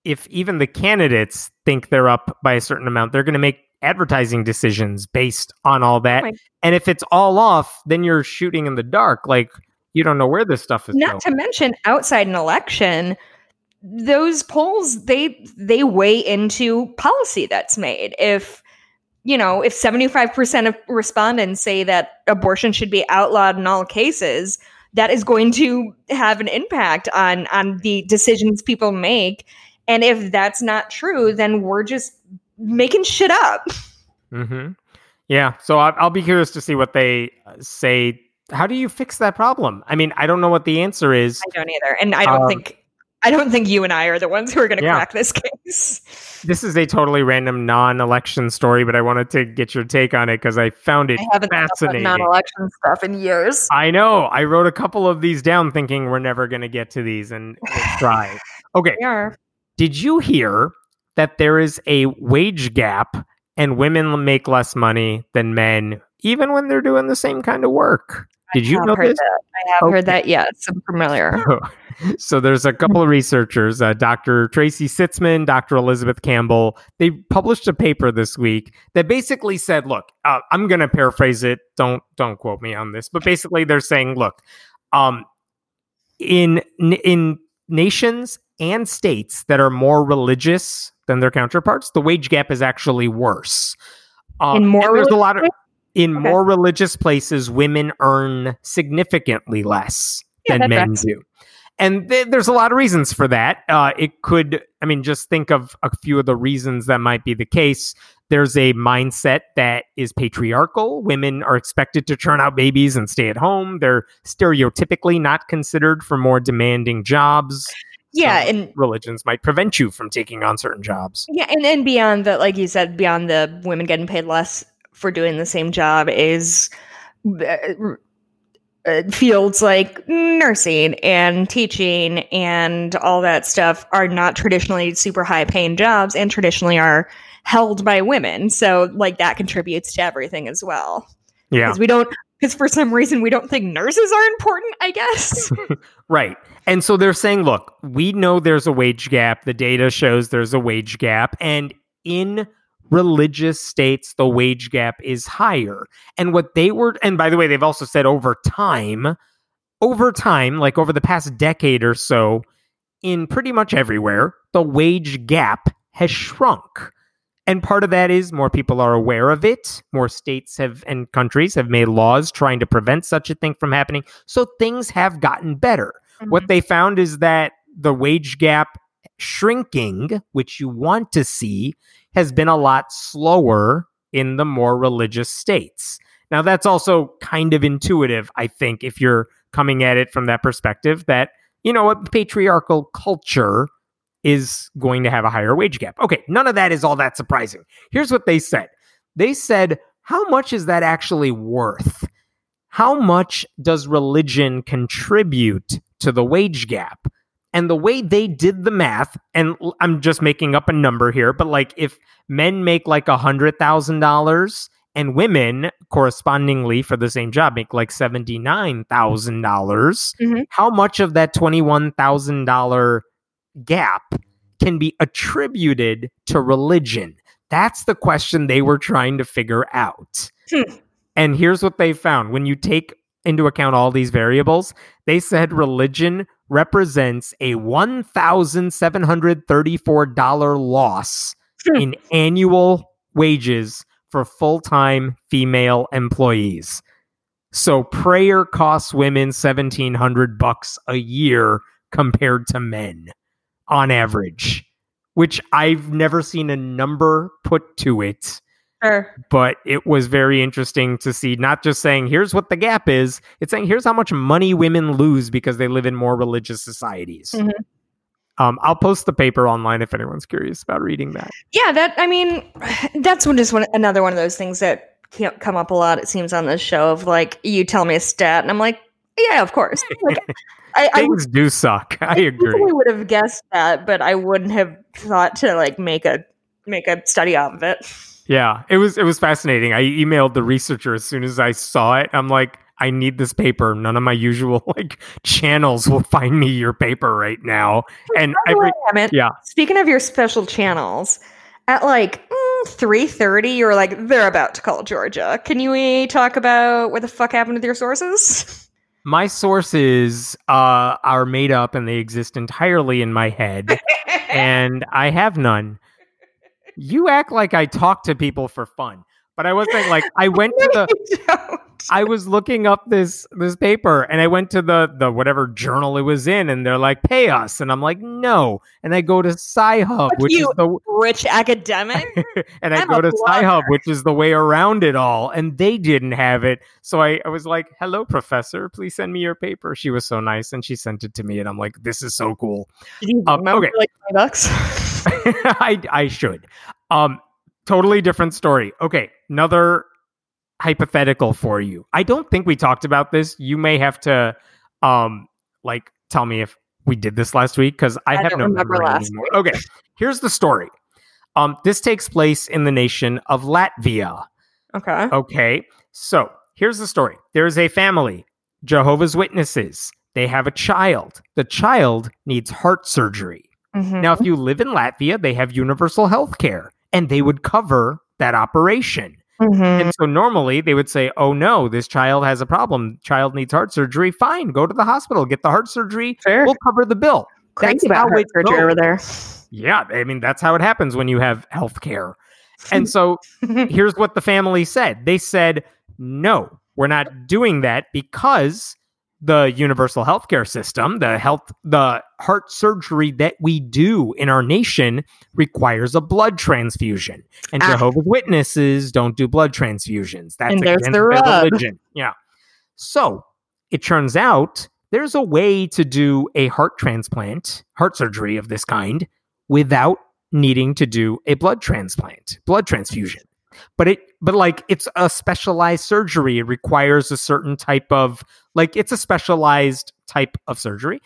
if even the candidates think they're up by a certain amount, they're going to make advertising decisions based on all that. my- and if it's all off, then you're shooting in the dark. Like you don't know where this stuff is not going. to mention outside an election those polls they they weigh into policy that's made. If you know, if 75% of respondents say that abortion should be outlawed in all cases, that is going to have an impact on on the decisions people make. And if that's not true, then we're just making shit up. Mm-hmm. Yeah. So I'll be curious to see what they uh, say. How do you fix that problem? I mean, I don't know what the answer is. I don't either, and I don't Um, think I don't think you and I are the ones who are going to Yeah. crack this case. This is a totally random non-election story, but I wanted to get your take on it because I found it I haven't fascinating. non-election stuff in years. I know. I wrote a couple of these down thinking we're never going to get to these and we'll try. Okay. Did you hear that there is a wage gap and women make less money than men even when they're doing the same kind of work? Did you know this? That. I have Okay. heard that. Yes, I'm familiar. so there's a couple of researchers, uh, Dr. Traci Sitzmann, Dr. Elizabeth Campbell. They published a paper this week that basically said, "Look, uh, I'm going to paraphrase it. Don't don't quote me on this, but basically they're saying, look, um, in in nations and states that are more religious than their counterparts, the wage gap is actually worse. Um, In more and there's a lot of religious in Okay. more religious places, women earn significantly less Yeah, than men do. And th- there's a lot of reasons for that. Uh, it could, I mean, just think of a few of the reasons that might be the case. There's a mindset that is patriarchal. Women are expected to churn out babies and stay at home. They're stereotypically not considered for more demanding jobs. Yeah, and religions might prevent you from taking on certain jobs. yeah, and then beyond that like you said, beyond the women getting paid less for doing the same job is uh, uh, fields like nursing and teaching and all that stuff are not traditionally super high paying jobs and traditionally are held by women. So like that contributes to everything as well. Yeah. Because we don't because for some reason we don't think nurses are important, I guess. Right. And so they're saying, look, we know there's a wage gap. The data shows there's a wage gap. And in religious states, the wage gap is higher. And what they were, and by the way, they've also said over time, over time, like over the past decade or so, in pretty much everywhere, the wage gap has shrunk. And part of that is more people are aware of it. More states have and countries have made laws trying to prevent such a thing from happening. So things have gotten better. What mm-hmm. they found is that the wage gap shrinking, which you want to see, has been a lot slower in the more religious states. Now, that's also kind of intuitive, I think, if you're coming at it from that perspective that, you know, a patriarchal culture is going to have a higher wage gap. Okay, none of that is all that surprising. Here's what they said they said, how much is that actually worth? How much does religion contribute to the wage gap? And the way they did the math, and I'm just making up a number here, but like if men make like a hundred thousand dollars and women correspondingly for the same job make like seventy nine thousand dollars, Mhm. how much of that twenty one thousand dollar gap can be attributed to religion? That's the question they were trying to figure out. Hmm. And here's what they found when you take into account all these variables, they said religion represents a $1,734 loss Hmm. in annual wages for full time female employees. So prayer costs women 1700 bucks a year compared to men on average, which I've never seen a number put to it Sure. but it was very interesting to see not just saying here's what the gap is it's saying here's how much money women lose because they live in more religious societies Mhm. um, i'll post the paper online if anyone's curious about reading that Yeah, that I mean, that's one just one another one of those things that can't come up a lot. It seems on this show of like you tell me a stat, and I'm like, yeah, of course. Like, I, I things do suck i agree I would have guessed that, but I wouldn't have thought to like make a make a study out of it. yeah it was it was fascinating i emailed the researcher as soon as i saw it i'm like i need this paper none of my usual like channels will find me your paper right now and every Damn it. yeah Speaking of your special channels, at like mm, three thirty, you're like they're about to call Georgia. Can you talk about what the fuck happened with your sources? My sources uh, are made up and they exist entirely in my head, and I have none. You act like I talk to people for fun, but I wasn't like I went to the. I was looking up this this paper and I went to the the whatever journal it was in and they're like pay us and I'm like no and I go to Sci-Hub which you. is the Rich academic. and I I'm go a to Sci-Hub which is the way around it all and they didn't have it so I, I was like hello professor please send me your paper she was so nice and she sent it to me and I'm like this is so cool Um, okay. like bucks? I I should. Um totally different story. Okay, another hypothetical for you. I don't think we talked about this. You may have to um like tell me if we did this last week cuz I, I have no remember memory last anymore. Okay. Here's the story. Um this takes place in the nation of Latvia. okay. Okay. So here's the story there is a family, Jehovah's Witnesses. They have a child. The child needs heart surgery. Mhm. Now, if you live in Latvia, they have universal health care and they would cover that operation. Mhm. And so normally they would say, oh no, this child has a problem. Child needs heart surgery. Fine, go to the hospital, get the heart surgery. We'll cover the bill. Crazy that's about how heart surgery goes. over there. Yeah, I mean, that's how it happens when you have health care. And so here's what the family said they said, no, we're not doing that because the universal healthcare system, the health, the heart surgery that we do in our nation requires a blood transfusion. And Ah. Jehovah's Witnesses don't do blood transfusions. That's And there's against their rub. religion. Yeah. So it turns out there's a way to do a heart transplant, heart surgery of this kind, without needing to do a blood transplant, blood transfusion. But it, but like it's a specialized surgery. It requires a certain type of, like it's a specialized type of surgery.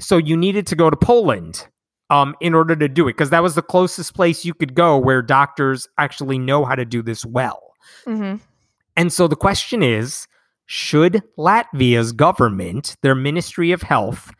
So you needed to go to Poland um, in order to do it because that was the closest place you could go where doctors actually know how to do this well. Mhm. And so the question is should Latvia's government, their Ministry of Health,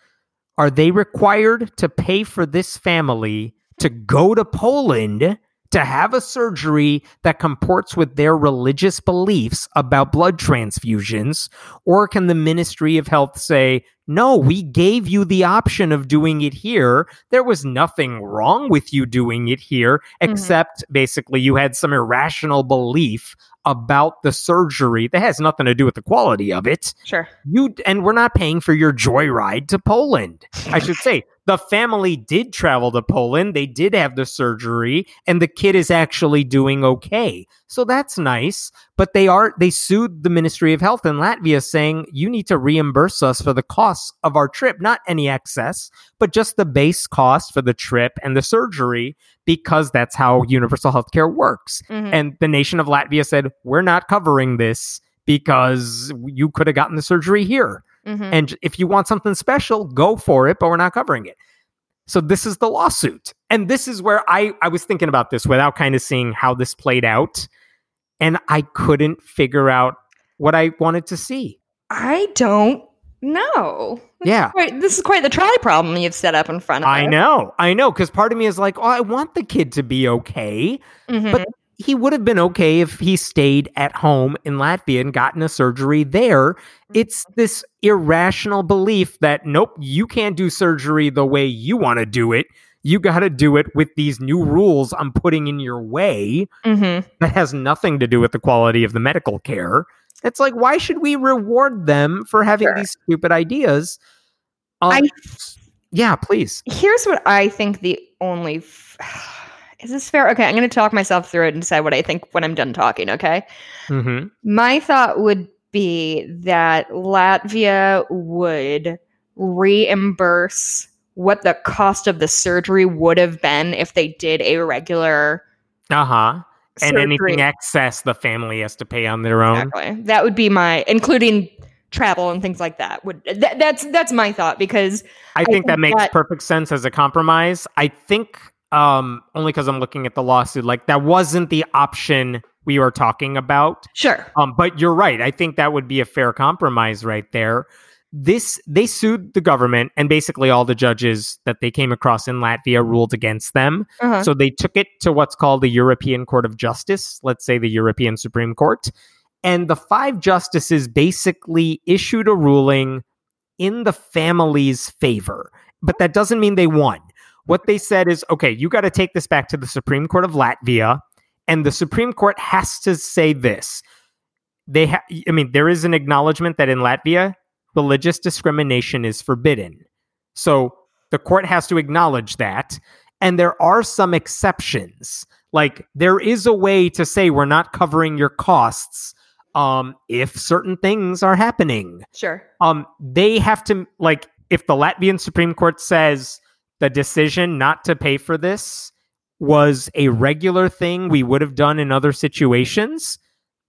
are they required to pay for this family to go to Poland to have a surgery that comports with their religious beliefs about blood transfusions? Or can the Ministry of Health say, no, we gave you the option of doing it here. There was nothing wrong with you doing it here, mm-hmm. except basically you had some irrational belief about the surgery that has nothing to do with the quality of it. Sure. You and we're not paying for your joyride to Poland. I should say the family did travel to Poland. They did have the surgery and the kid is actually doing okay. So that's nice, but they are they sued the Ministry of Health in Latvia saying you need to reimburse us for the costs of our trip, not any excess, but just the base cost for the trip and the surgery because that's how universal healthcare works. Mhm. And the nation of Latvia said, We're not covering this because you could have gotten the surgery here. Mhm. And if you want something special, go for it, but we're not covering it. So this is the lawsuit. And this is where I, I was thinking about this without kind of seeing how this played out. And I couldn't figure out what I wanted to see. I don't know. Yeah. Quite, this is quite the trolley problem you've set up in front of I know. I know. Because part of me is like, oh, I want the kid to be okay. Mhm. But he would have been okay if he stayed at home in Latvia and gotten a surgery there. It's this irrational belief that, nope, you can't do surgery the way you want to do it. You got to do it with these new rules I'm putting in your way Mhm. that has nothing to do with the quality of the medical care. It's like, why should we reward them for having Sure. these stupid ideas? Um, I- yeah, please. Here's what I think the only. F- is this fair? Okay, I'm going to talk myself through it and decide what I think when I'm done talking, okay? hmm My thought would be that Latvia would reimburse what the cost of the surgery would have been if they did a regular Uh huh. And anything excess the family has to pay on their own. Exactly. That would be my, including travel and things like that. Would that, that's that's my thought because I think that think makes that- perfect sense as a compromise. I think um only because I'm looking at the lawsuit, like that wasn't the option we were talking about. sure, Um, but you're right. I think that would be a fair compromise right there. This they sued the government, and basically all the judges that they came across in Latvia ruled against them. uh-huh. So they took it to what's called the European Court of Justice, let's say the European Supreme Court. And the five justices basically issued a ruling in the family's favor, but that doesn't mean they won. What they said is okay, you got to take this back to the Supreme Court of Latvia, and the Supreme Court has to say this. They ha- I mean, there is an acknowledgement that in Latvia, religious discrimination is forbidden. So the court has to acknowledge that. And there are some exceptions. Like there is a way to say we're not covering your costs um if certain things are happening. Sure. Um they have to like if the Latvian Supreme Court says the decision not to pay for this was a regular thing we would have done in other situations,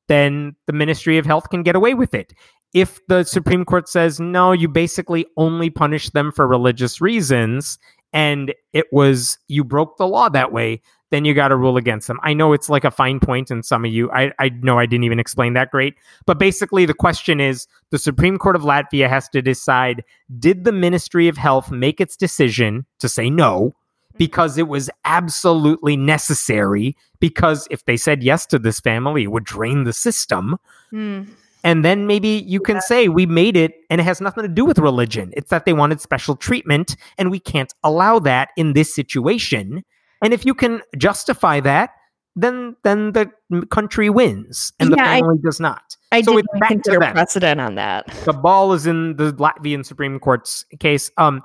then the Ministry of Health can get away with it. If the Supreme Court says, no, you basically only punish them for religious reasons, and it was you broke the law that way, then you got to rule against them. I know it's like a fine point, and some of you, I, I know I didn't even explain that great, but basically the question is the Supreme Court of Latvia has to decide did the Ministry of Health make its decision to say no? Because it was absolutely necessary. Because if they said yes to this family, it would drain the system. Hmm. And then maybe you can say we made it and it has nothing to do with religion. It's that they wanted special treatment and we can't allow that in this situation. And if you can justify that, then then the country wins and the Yeah, I- family does not. I So didn't it's back to consider precedent on that. The ball is in the Latvian Supreme Court's case. Um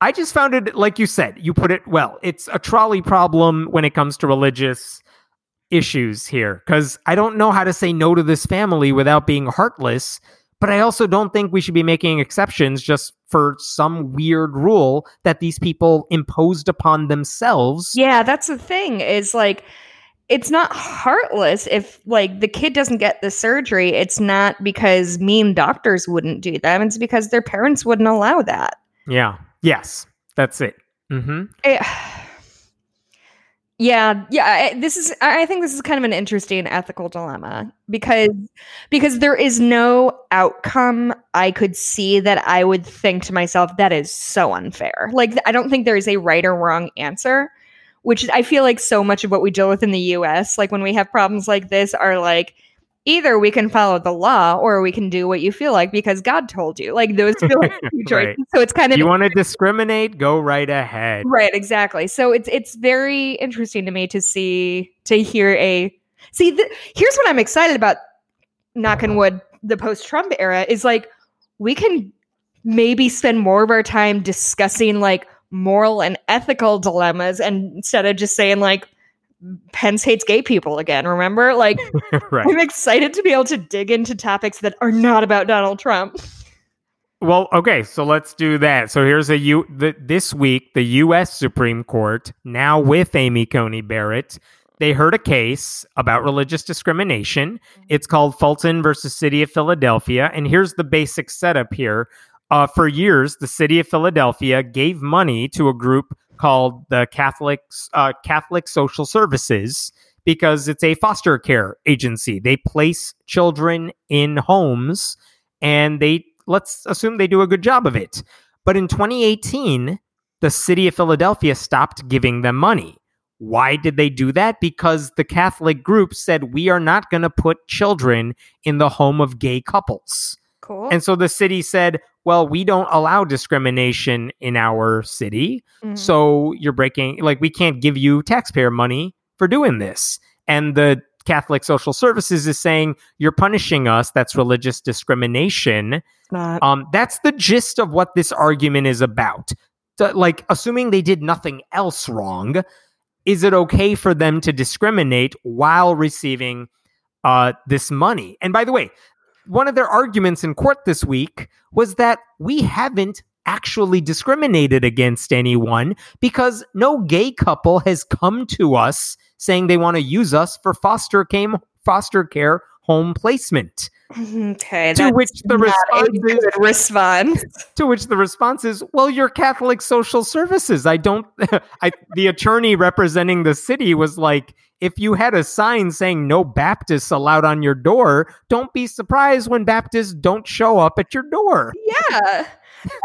I just found it like you said, you put it well. It's a trolley problem when it comes to religious issues here because I don't know how to say no to this family without being heartless. But I also don't think we should be making exceptions just for some weird rule that these people imposed upon themselves. Yeah, that's the thing is like it's not heartless if like the kid doesn't get the surgery. It's not because mean doctors wouldn't do them. It's because their parents wouldn't allow that. Yeah. Yes. That's it. hmm Eh, yeah, yeah. I- This is. I think this is kind of an interesting ethical dilemma because because there is no outcome I could see that I would think to myself that is so unfair. Like I don't think there is a right or wrong answer. Which I feel like so much of what we deal with in the U.S. Like when we have problems like this, are like either we can follow the law or we can do what you feel like because God told you. Like those feel like two choices. Right. So it's kind of You want to discriminate? Go right ahead. Right, exactly. So it's it's very interesting to me to see to hear a see. Th- here's what I'm excited about. Knock on wood. The post Trump era is like we can maybe spend more of our time discussing like moral and ethical dilemmas, and instead of just saying like Pence hates gay people again. Remember, like right. I'm excited to be able to dig into topics that are not about Donald Trump. Well, okay, so let's do that. So here's a U. The, this week, the U.S. Supreme Court, now with Amy Coney Barrett, they heard a case about religious discrimination. Mm-hmm. It's called Fulton versus City of Philadelphia, and here's the basic setup here. Uh, for years, the City of Philadelphia gave money to a group called the Catholic uh, Catholic Social Services because it's a foster care agency. They place children in homes, and they let's assume they do a good job of it. But in 2018, the city of Philadelphia stopped giving them money. Why did they do that? Because the Catholic group said, we are not going to put children in the home of gay couples. Cool. And so the city said, well, we don't allow discrimination in our city. Mhm. So you're breaking, like, we can't give you taxpayer money for doing this. And the Catholic Social Services is saying, you're punishing us. That's religious discrimination. Um, that's the gist of what this argument is about. So, like, assuming they did nothing else wrong, is it okay for them to discriminate while receiving uh, this money? And by the way, one of their arguments in court this week was that we haven't actually discriminated against anyone because no gay couple has come to us saying they want to use us for foster came foster care home placement. Okay, To which the response is, response. to which the response is, "Well, you're Catholic Social Services. I don't." I the attorney representing the city was like, "If you had a sign saying no Baptists allowed on your door, don't be surprised when Baptists don't show up at your door." Yeah.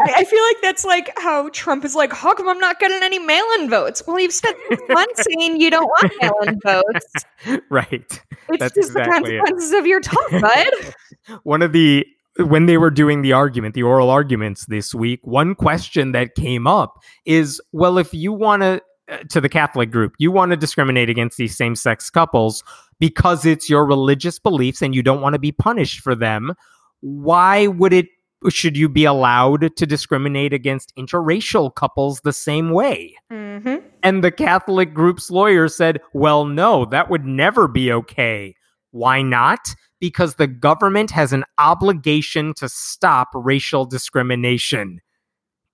I, I feel like that's like how Trump is like, how come I'm not getting any mail-in votes? Well, you've spent months saying you don't want mail-in votes. right. It's That's just exactly the it. consequences of your talk, bud. one of the when they were doing the argument, the oral arguments this week, one question that came up is, well, if you want to uh, to the Catholic group, you want to discriminate against these same-sex couples because it's your religious beliefs and you don't want to be punished for them, why would it should you be allowed to discriminate against interracial couples the same way? mm-hmm. And the Catholic group's lawyer said, well, no, that would never be okay. Why not? Because the government has an obligation to stop racial discrimination.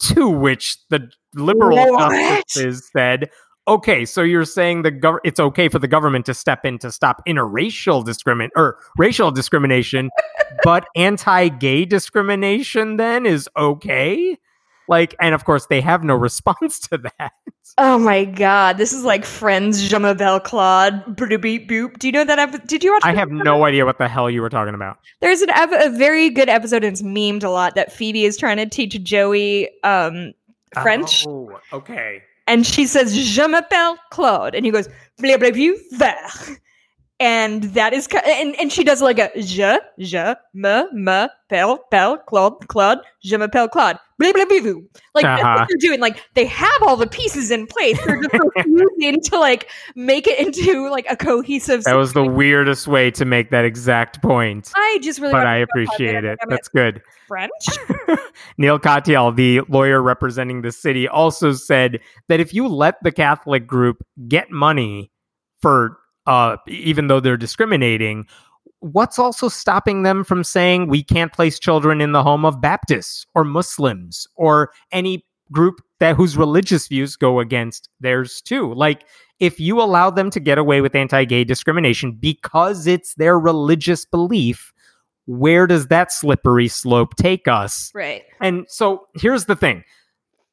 To which the liberal What? justices said, okay, so you're saying the gov- it's okay for the government to step in to stop interracial discrimin or racial discrimination, but anti-gay discrimination then is okay? Like, and of course they have no response to that. Oh my god, this is like Friends, Je m'appelle Claude, boop boop. Do you know that? Ep- did you watch? I have no idea what the hell you were talking about. There's an ep- a very good episode, and it's memed a lot. That Phoebe is trying to teach Joey um, French, Oh, okay. And she says "Je m'appelle Claude," and he goes "Blah blah blah vert," and that is and and she does like a "Je je me m'appelle Pelle Claude Claude je m'appelle Claude." Blah blah blah blah. Like that's Uh-huh. what they're doing. Like they have all the pieces in place. They're just refusing to like make it into like a cohesive. That was the weirdest way to make that exact point. I just really. But I to know how appreciate it. That's good. French. Neil Katyal, the lawyer representing the city, also said that if you let the Catholic group get money for uh even though they're discriminating, what's also stopping them from saying we can't place children in the home of Baptists or Muslims or any group that whose religious views go against theirs too? Like if you allow them to get away with anti-gay discrimination because it's their religious belief, where does that slippery slope take us? Right. And so here's the thing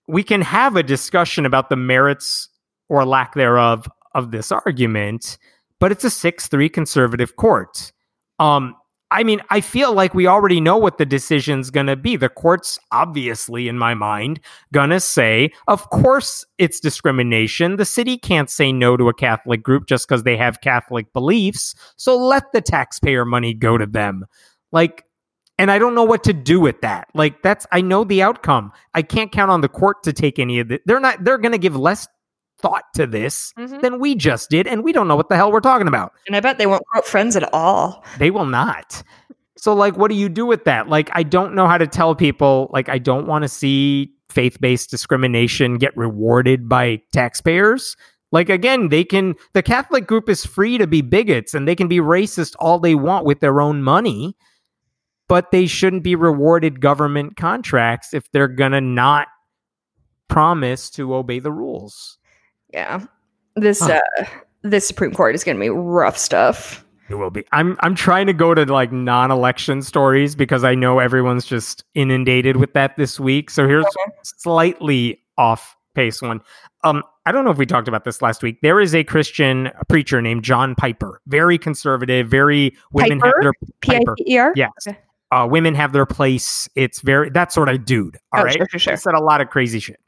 we can have a discussion about the merits or lack thereof of this argument, but it's a 6 3 conservative court. Um, I mean, I feel like we already know what the decision's going to be. The court's obviously, in my mind, going to say, of course it's discrimination. The city can't say no to a Catholic group just because they have Catholic beliefs. So let the taxpayer money go to them. Like, and I don't know what to do with that. Like that's I know the outcome. I can't count on the court to take any of it. They're not they're going to give less thought to this Mhm. than we just did and we don't know what the hell we're talking about. And I bet they won't quote Friends at all. They will not. So like what do you do with that? Like I don't know how to tell people like I don't want to see faith-based discrimination get rewarded by taxpayers. Like again, they can the Catholic group is free to be bigots and they can be racist all they want with their own money, but they shouldn't be rewarded government contracts if they're going to not promise to obey the rules. Yeah. This Huh. uh this Supreme Court is gonna be rough stuff. It will be. I'm I'm trying to go to like non-election stories because I know everyone's just inundated with that this week. So here's slightly off pace one. Um, I don't know if we talked about this last week. There is a Christian preacher named John Piper, very conservative, very women have their Piper. P E R? Yes. Okay. Uh, women have their place. It's very that sort of dude. All Oh, right, sure, sure, sure. He said a lot of crazy shit.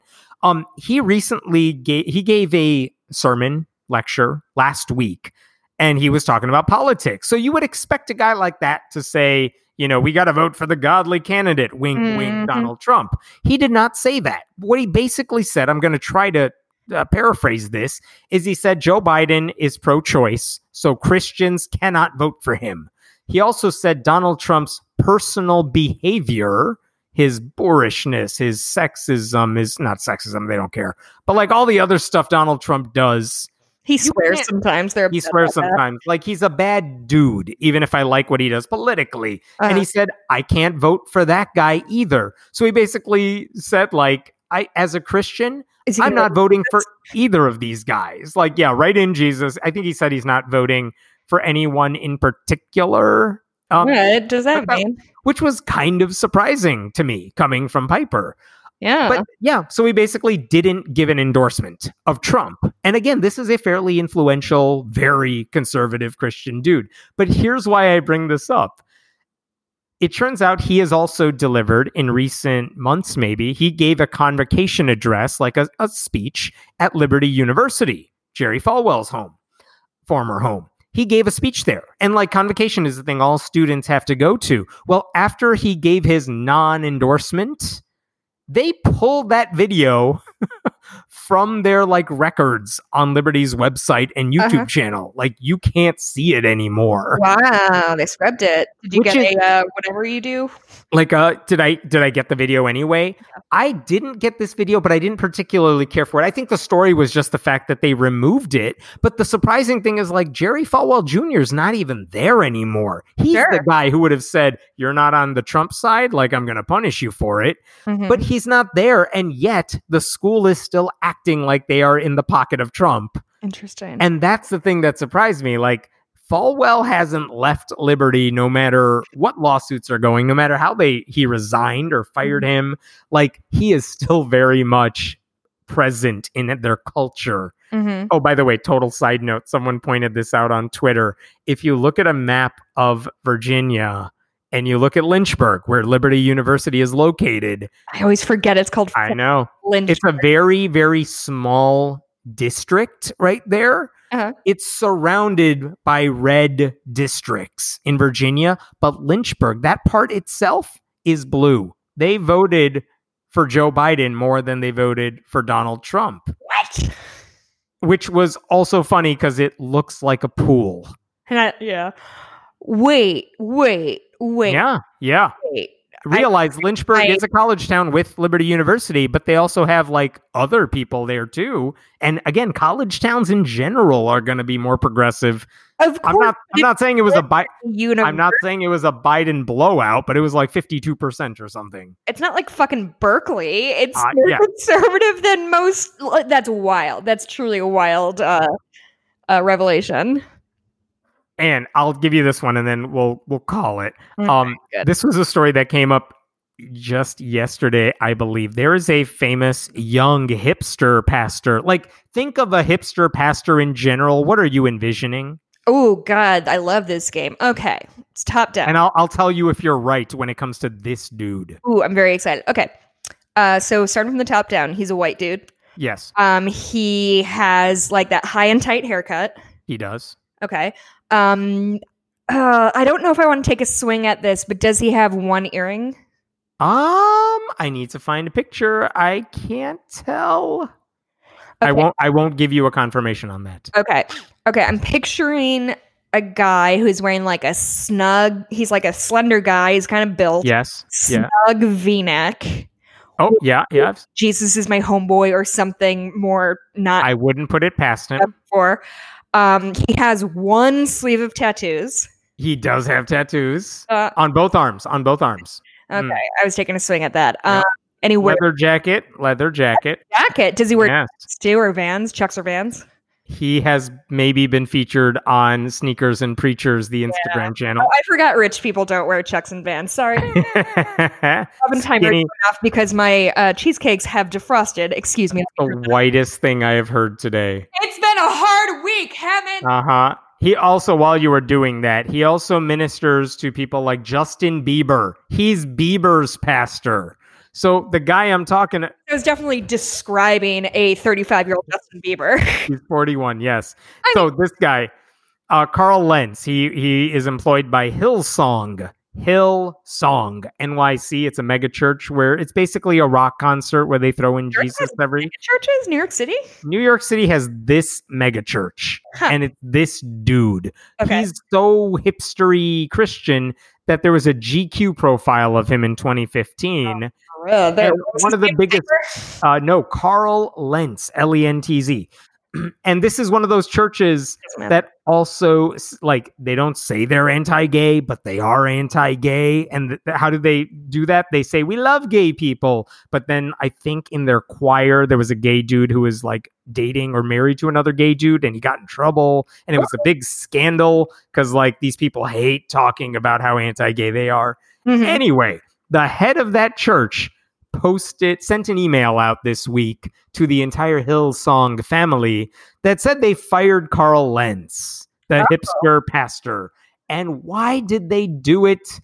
Um, he recently gave he gave a sermon lecture last week, and he was talking about politics. So you would expect a guy like that to say, you know, we got to vote for the godly candidate. Wink, Mhm. wink, Donald Trump. He did not say that. What he basically said, I'm going to try to uh, paraphrase this, is he said Joe Biden is pro-choice, so Christians cannot vote for him. He also said Donald Trump's personal behavior, his boorishness, his sexism, his not sexism, they don't care, but like all the other stuff Donald Trump does, He swears sometimes. They're he swears about that. sometimes. Like he's a bad dude, even if I like what he does politically. And Uh-huh. he said, I can't vote for that guy either. So he basically said, like, I as a Christian, I'm not voting for either of these guys. Like, yeah, right in Jesus. I think he said he's not voting for anyone in particular. Um, what does that mean? which was kind of surprising to me coming from Piper. Yeah. But yeah, so he basically didn't give an endorsement of Trump. And again, this is a fairly influential, very conservative Christian dude. But here's why I bring this up. It turns out he has also delivered in recent months, maybe, he gave a convocation address, like a, a speech at Liberty University, Jerry Falwell's home, former home. He gave a speech there. And like convocation is the thing all students have to go to. Well, after he gave his non endorsement, they pulled that video from their like records on Liberty's website and YouTube Uh-huh. channel. Like you can't see it anymore. wow, they scrubbed it. Did you Which get is- a uh, whatever you do? Like uh did I did I get the video anyway? I didn't get this video, but I didn't particularly care for it. I think the story was just the fact that they removed it. But the surprising thing is like Jerry Falwell Jr. is not even there anymore. He's Sure. the guy who would have said, You're not on the Trump side, like I'm gonna punish you for it. Mhm. but he's not there and yet the school is still acting like they are in the pocket of trump Interesting. and that's the thing that surprised me like falwell hasn't left liberty no matter what lawsuits are going no matter how they he resigned or fired him like he is still very much present in their culture Mhm. Oh, by the way, total side note, someone pointed this out on Twitter. If you look at a map of Virginia and you look at Lynchburg, where Liberty University is located, I always forget it's called I know Lynch. it's a very, very small district right there. Uh-huh. It's surrounded by red districts in Virginia, but Lynchburg, that part itself is blue. They voted for Joe Biden more than they voted for Donald Trump what? which was also funny because it looks like a pool. And I, yeah. Wait, wait, wait, Yeah, yeah. wait. Realize Lynchburg I- is a college town with Liberty University, but they also have like other people there too. And again, college towns in general are going to be more progressive. Of I'm not. I'm not saying it was a. Bi- Univ- I'm not saying it was a Biden blowout, but it was like 52 percent or something. It's not like fucking Berkeley. It's Uh, more yeah. conservative than most. That's wild. That's truly a wild uh, uh, revelation. And I'll give you this one, and then we'll we'll call it. Okay, Um, good. this was a story that came up just yesterday, I believe. There is a famous young hipster pastor. Like, think of a hipster pastor in general. What are you envisioning? Oh God, I love this game. Okay, it's top down. And I'll I'll tell you if you're right when it comes to this dude. Ooh, I'm very excited. Okay, uh, so starting from the top down, he's a white dude. Yes, Um, he has like that high and tight haircut. he does. Okay. Um, uh, I don't know if I want to take a swing at this, but does he have one earring? Um, I need to find a picture. I can't tell. I won't I won't give you a confirmation on that. Okay. Okay. I'm picturing a guy who's wearing like a snug, he's like a slender guy. He's kind of built. Yes. Yeah. Snug v neck. Oh, yeah, yeah. Jesus is my homeboy or something more not I wouldn't put it past him. for. Um, he has one sleeve of tattoos. He does have tattoos Uh, on both arms, on both arms. okay. Mm. I was taking a swing at that. Yeah. Um, and he wears Leather jacket, leather jacket. jacket. Does he wear Yes. Stu or Vans? Chucks or Vans? He has maybe been featured on Sneakers and Preachers, the Instagram Oh, channel. I forgot rich people don't wear Chucks and Vans. Sorry. Skinny. off because my uh, cheesecakes have defrosted. Excuse me. the whitest thing I have heard today. It's been a hard week, Hemant. Uh huh. He also, while you were doing that, he also ministers to people like Justin Bieber. He's Bieber's pastor. So the guy I'm talking, I was definitely describing a 35 year old Justin Bieber. he's 41. Yes. So this guy, uh, Carl Lentz, he he is employed by Hillsong. Hillsong NYC. It's a mega church where it's basically a rock concert where they throw in Jesus every. Churches, New York City. New York City has this mega church, Huh. and it's this dude. Okay. He's so hipstery Christian that there was a GQ profile of him in 2015. Uh, there- And what's one of the biggest- Uh, no, Carl Lentz, L E N T Z. and this is one of those churches Yes, that also like they don't say they're anti-gay but they are anti-gay. And th- how do they do that? They say we love gay people. But then i think in their choir there was a gay dude who was like dating or married to another gay dude and he got in trouble. And it was a big scandal because like these people hate talking about how anti-gay they are. Mhm. Anyway, the head of that church posted sent an email out this week to the entire Hillsong family that said they fired Carl Lentz, the hipster pastor. And why did they do it?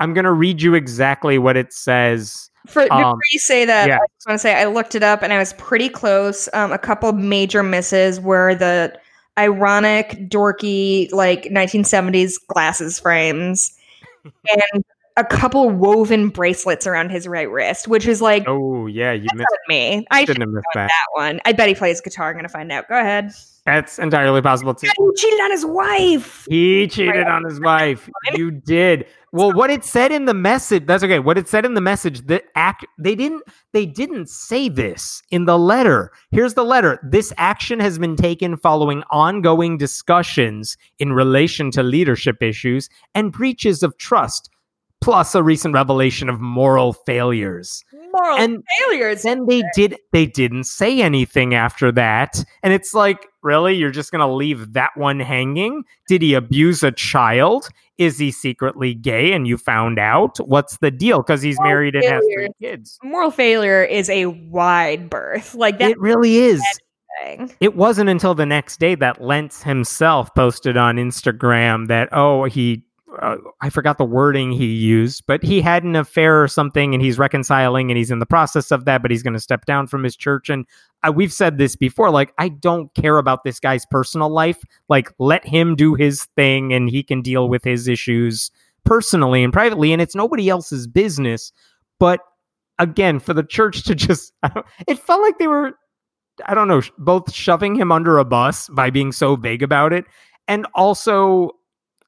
I'm going to read you exactly what it says. For, before Um, you say that, yeah. I just want to say I looked it up and I was pretty close. Um, a couple major misses were the ironic, dorky, like 1970s glasses frames, and a couple woven bracelets around his right wrist, which is like Oh, yeah, you missed, me. I should shouldn't have missed that. that one. I bet he plays guitar. I'm gonna find out. Go ahead. That's entirely possible too. He cheated on his wife. He cheated on his wife. You did. Well, what it said in the message, that's okay. What it said in the message, the act they didn't they didn't say this in the letter. Here's the letter. This action has been taken following ongoing discussions in relation to leadership issues and breaches of trust, plus a recent revelation of moral failures. Moral And failures. then they did they didn't say anything after that. And it's like really? You're just going to leave that one hanging? Did he abuse a child? Is he secretly gay and you found out? What's the deal? Because he's Well, married and has three kids. Moral failure is a wide berth. Like that it really is. thing. it wasn't until the next day that lentz himself posted on instagram that oh he uh, I forgot the wording he used, but he had an affair or something, and he's reconciling, and he's in the process of that. But he's going to step down from his church, and uh, we've said this before. Like, I don't care about this guy's personal life. Like, let him do his thing, and he can deal with his issues personally and privately, and it's nobody else's business. But again, for the church to just, it felt like they were, I don't know, both shoving him under a bus by being so vague about it, and also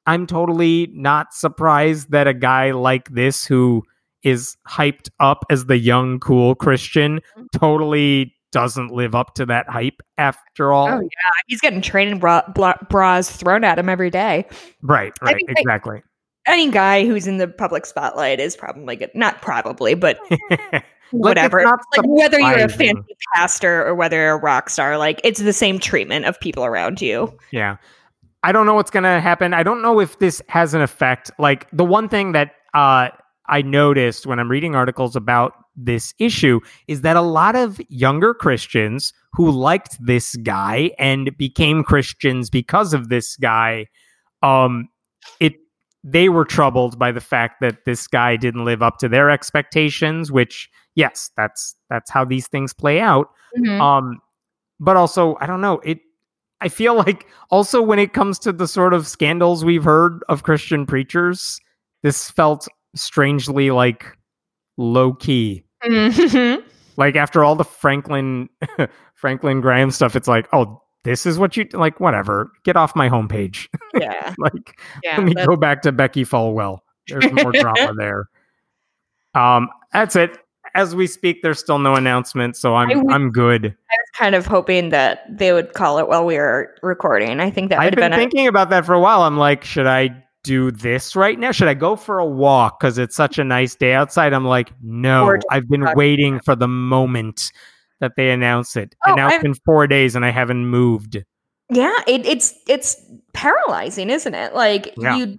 I'm totally not surprised that a guy like this who is hyped up as the young cool Christian mm-hmm. totally doesn't live up to that hype after all. Oh yeah, he's getting training bra- bra- bras thrown at him every day. Right, right, think they- exactly. Any guy who's in the public spotlight is probably good. Not probably, but whatever. like whether you're a fancy pastor or whether you're a rock star, like it's the same treatment of people around you. Yeah. I don't know what's going to happen. I don't know if this has an effect. Like the one thing that uh, I noticed when I'm reading articles about this issue is that a lot of younger Christians who liked this guy and became Christians because of this guy, um, it they were troubled by the fact that this guy didn't live up to their expectations. Which, yes, that's that's how these things play out. Um, but also, I don't know. It. I feel like also when it comes to the sort of scandals we've heard of Christian preachers, this felt strangely like low key. Mhm. Like after all the Franklin Franklin Graham stuff, it's like, oh, this is what you like. Whatever, get off my homepage. yeah, like, yeah. let me that- go back to Becki Falwell. There's more drama there. Um, that's it. As we speak, there's still no announcement, so I'm would- I'm good. I was kind of hoping that they would call it while we were recording. I think that would I've have been been. a- thinking about that for a while. I'm like, should I do this right now? Should I go for a walk because it's such a nice day outside? I'm like, no. I've been waiting for the moment that they announce it, Oh, and now it's been four days and I haven't moved. yeah, it, it's it's paralyzing, isn't it? Like Yeah. you,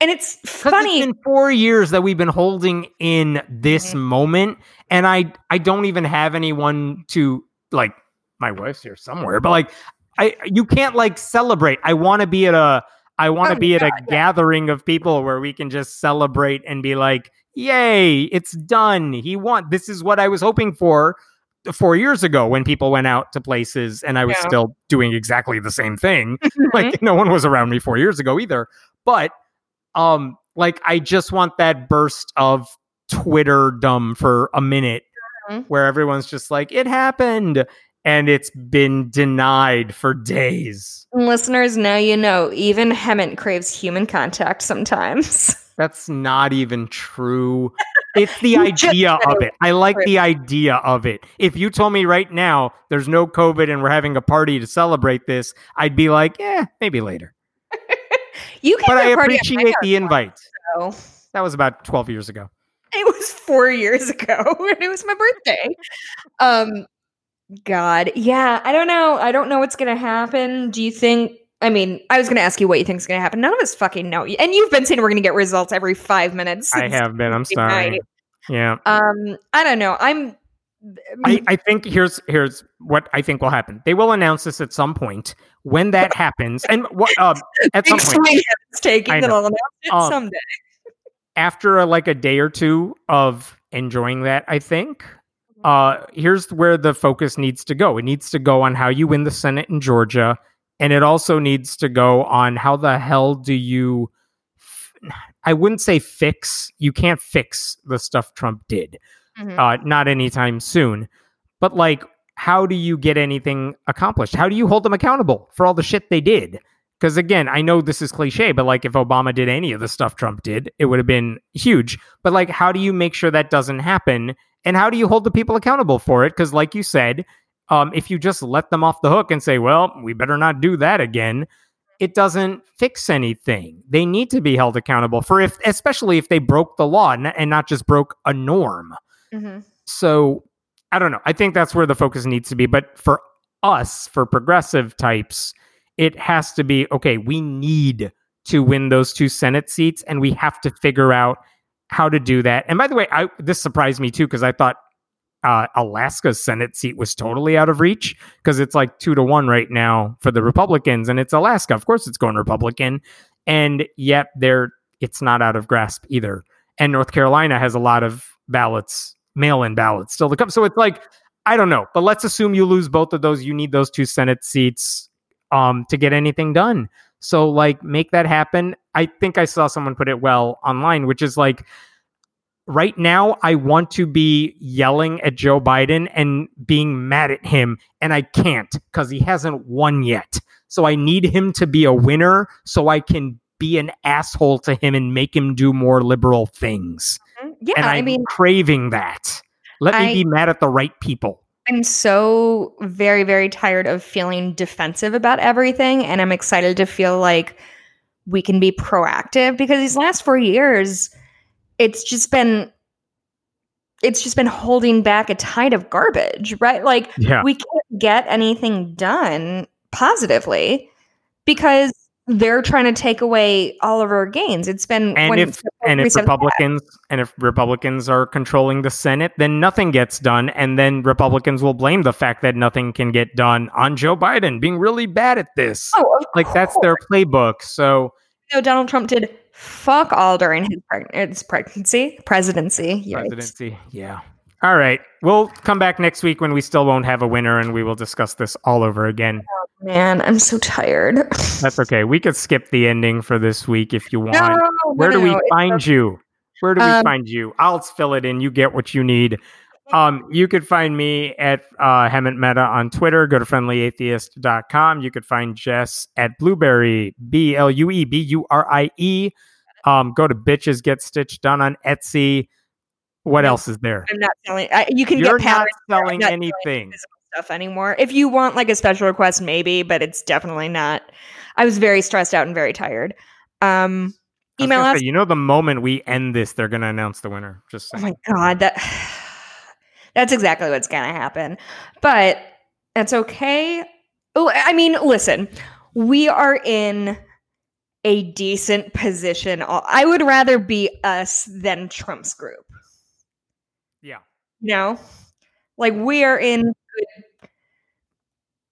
and it's funny. It's been four years that we've been holding in this moment, and I I don't even have anyone to like. My wife's here somewhere, but like, I you can't like celebrate. I want to be at a I want to Oh, be at a yeah, yeah. gathering of people where we can just celebrate and be like, "Yay, it's done! He won. This is what I was hoping for." Four years ago, when people went out to places and I was Yeah. still doing exactly the same thing, Mhm. like no one was around me four years ago either but um like i just want that burst of twitter dumb for a minute Mhm. where everyone's just like it happened and it's been denied for days Listeners, now you know. Even Hemant craves human contact sometimes. that's not even true It's the idea of it. I like the idea of it. If you told me right now there's no COVID and we're having a party to celebrate this, I'd be like, yeah, maybe later. You can But I have a at my appreciate the invite. though. That was about 12 years ago. It was four years ago, and it was my birthday. Um, God, yeah, I don't know. I don't know what's gonna happen. Do you think? I mean, I was gonna ask you what you think is gonna happen. None of us fucking know. And you've been saying we're gonna get results every five minutes. I have been. I'm sorry. night. Yeah. Um, I don't know. I'm. I, I think here's here's what I think will happen. They will announce this at some point. When that happens, and what uh, at some point it's taking I that know. I'll announce it Um, someday. after a, like a day or two of enjoying that, I think uh, here's where the focus needs to go. It needs to go on how you win the Senate in Georgia, and it also needs to go on how the hell do you. I wouldn't say fix. You can't fix the stuff Trump did. Mhm. uh, not anytime soon. But like, how do you get anything accomplished? How do you hold them accountable for all the shit they did? Because again, I know this is cliche, but like, if Obama did any of the stuff Trump did, it would have been huge. But like, how do you make sure that doesn't happen? And how do you hold the people accountable for it? Because, like you said, um, if you just let them off the hook and say, well, we better not do that again, it doesn't fix anything. They need to be held accountable for if, especially if they broke the law and and not just broke a norm. Mhm. So I don't know. I think that's where the focus needs to be. But for us, for progressive types, it has to be okay, we need to win those two Senate seats and we have to figure out how to do that. And by the way, I this surprised me too, because I thought uh, Alaska's Senate seat was totally out of reach because it's like two to one right now for the Republicans, and it's Alaska. Of course, it's going Republican, and yet there it's not out of grasp either. And North Carolina has a lot of ballots, mail-in ballots still to come. So it's like I don't know, but let's assume you lose both of those. You need those two Senate seats um, to get anything done. So like make that happen. I think I saw someone put it well online, which is like right now I want to be yelling at Joe Biden and being mad at him and I can't cuz he hasn't won yet. So I need him to be a winner so I can be an asshole to him and make him do more liberal things. Yeah, and I'm I mean, craving that. Let me I- be mad at the right people. I'm so very, very tired of feeling defensive about everything. And I'm excited to feel like we can be proactive because these last four years, it's just been it's just been holding back a tide of garbage, right? Like Yeah. we can't get anything done positively because they're trying to take away all of our gains. It's been And if and if 47 Republicans and if Republicans are controlling the Senate, then nothing gets done, and then Republicans will blame the fact that nothing can get done on Joe Biden being really bad at this. Oh, like that's their playbook. So know, Donald Trump did fuck all during his, preg- his pregnancy, presidency. Presidency, yeah. All right, we'll come back next week when we still won't have a winner, and we will discuss this all over again. Man, I'm so tired. That's okay. We could skip the ending for this week if you want. No, no, Where do we find okay. you? Where do we Um, find you? I'll fill it in. You get what you need. Um, you could find me at uh, Hemant Mehta on Twitter. Go to friendlyatheist.com. You could find Jess at Blueberry, B L U E B U R I E. Um, go to Bitches Get Stitched Done on Etsy. What else is there? I'm not selling. I, you can You're get not patterns there. I'm selling not anything. stuff anymore. If you want like a special request, maybe, but it's definitely not. I was very stressed out and very tired. Um, email us. say, you know, the moment we end this, they're going to announce the winner. Just Oh my god, that that's exactly what's gonna happen. But that's okay. Oh, I mean, listen, we are in a decent position. I would rather be us than Trump's group. Yeah. You know, like we are in.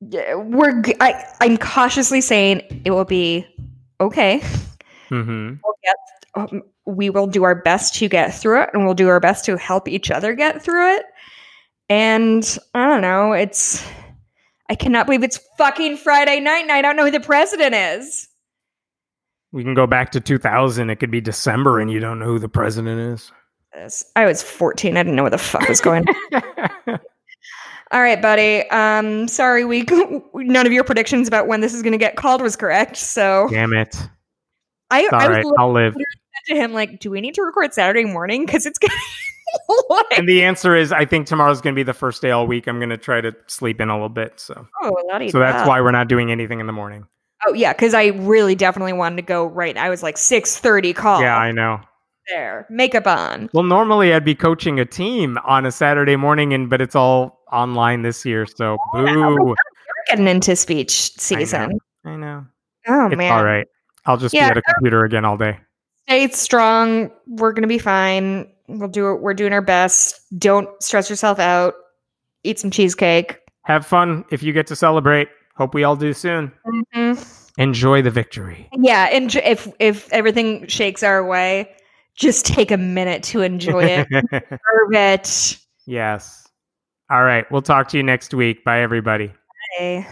We're. I. I'm cautiously saying it will be okay. hmm We'll get. Um, we will do our best to get through it, and we'll do our best to help each other get through it. And I don't know. It's. I cannot believe it's fucking Friday night, and I don't know who the president is. We can go back to 2000. It could be December and you don't know who the president is. This- I was 14. I didn't know what the fuck was going on. All right, buddy. Um, sorry, we none of your predictions about when this is going to get called was correct. So Damn it. I, It's I was right. I'll live. to him like, "Do we need to record Saturday morning? Because it's late." And the answer is, I think tomorrow's going to be the first day all week. I'm going to try to sleep in a little bit. So, Oh, so that's why we're not doing anything in the morning. Oh yeah, because I really definitely wanted to go right. I was like six thirty call. Yeah, I know. There, makeup on. Well, normally I'd be coaching a team on a Saturday morning, and but it's all online this year. So, boo. We're getting into speech I know. season. I know. Oh It's man, all right. I'll just Yeah. be at a computer again all day. stay strong. We're gonna be fine. We'll do it. We're doing our best. Don't stress yourself out. Eat some cheesecake. Have fun if you get to celebrate. Hope we all do soon. Mhm. Enjoy the victory. Yeah, and if if everything shakes our way, just take a minute to enjoy it. Serve it. yes. All right. We'll talk to you next week. Bye, everybody. Okay.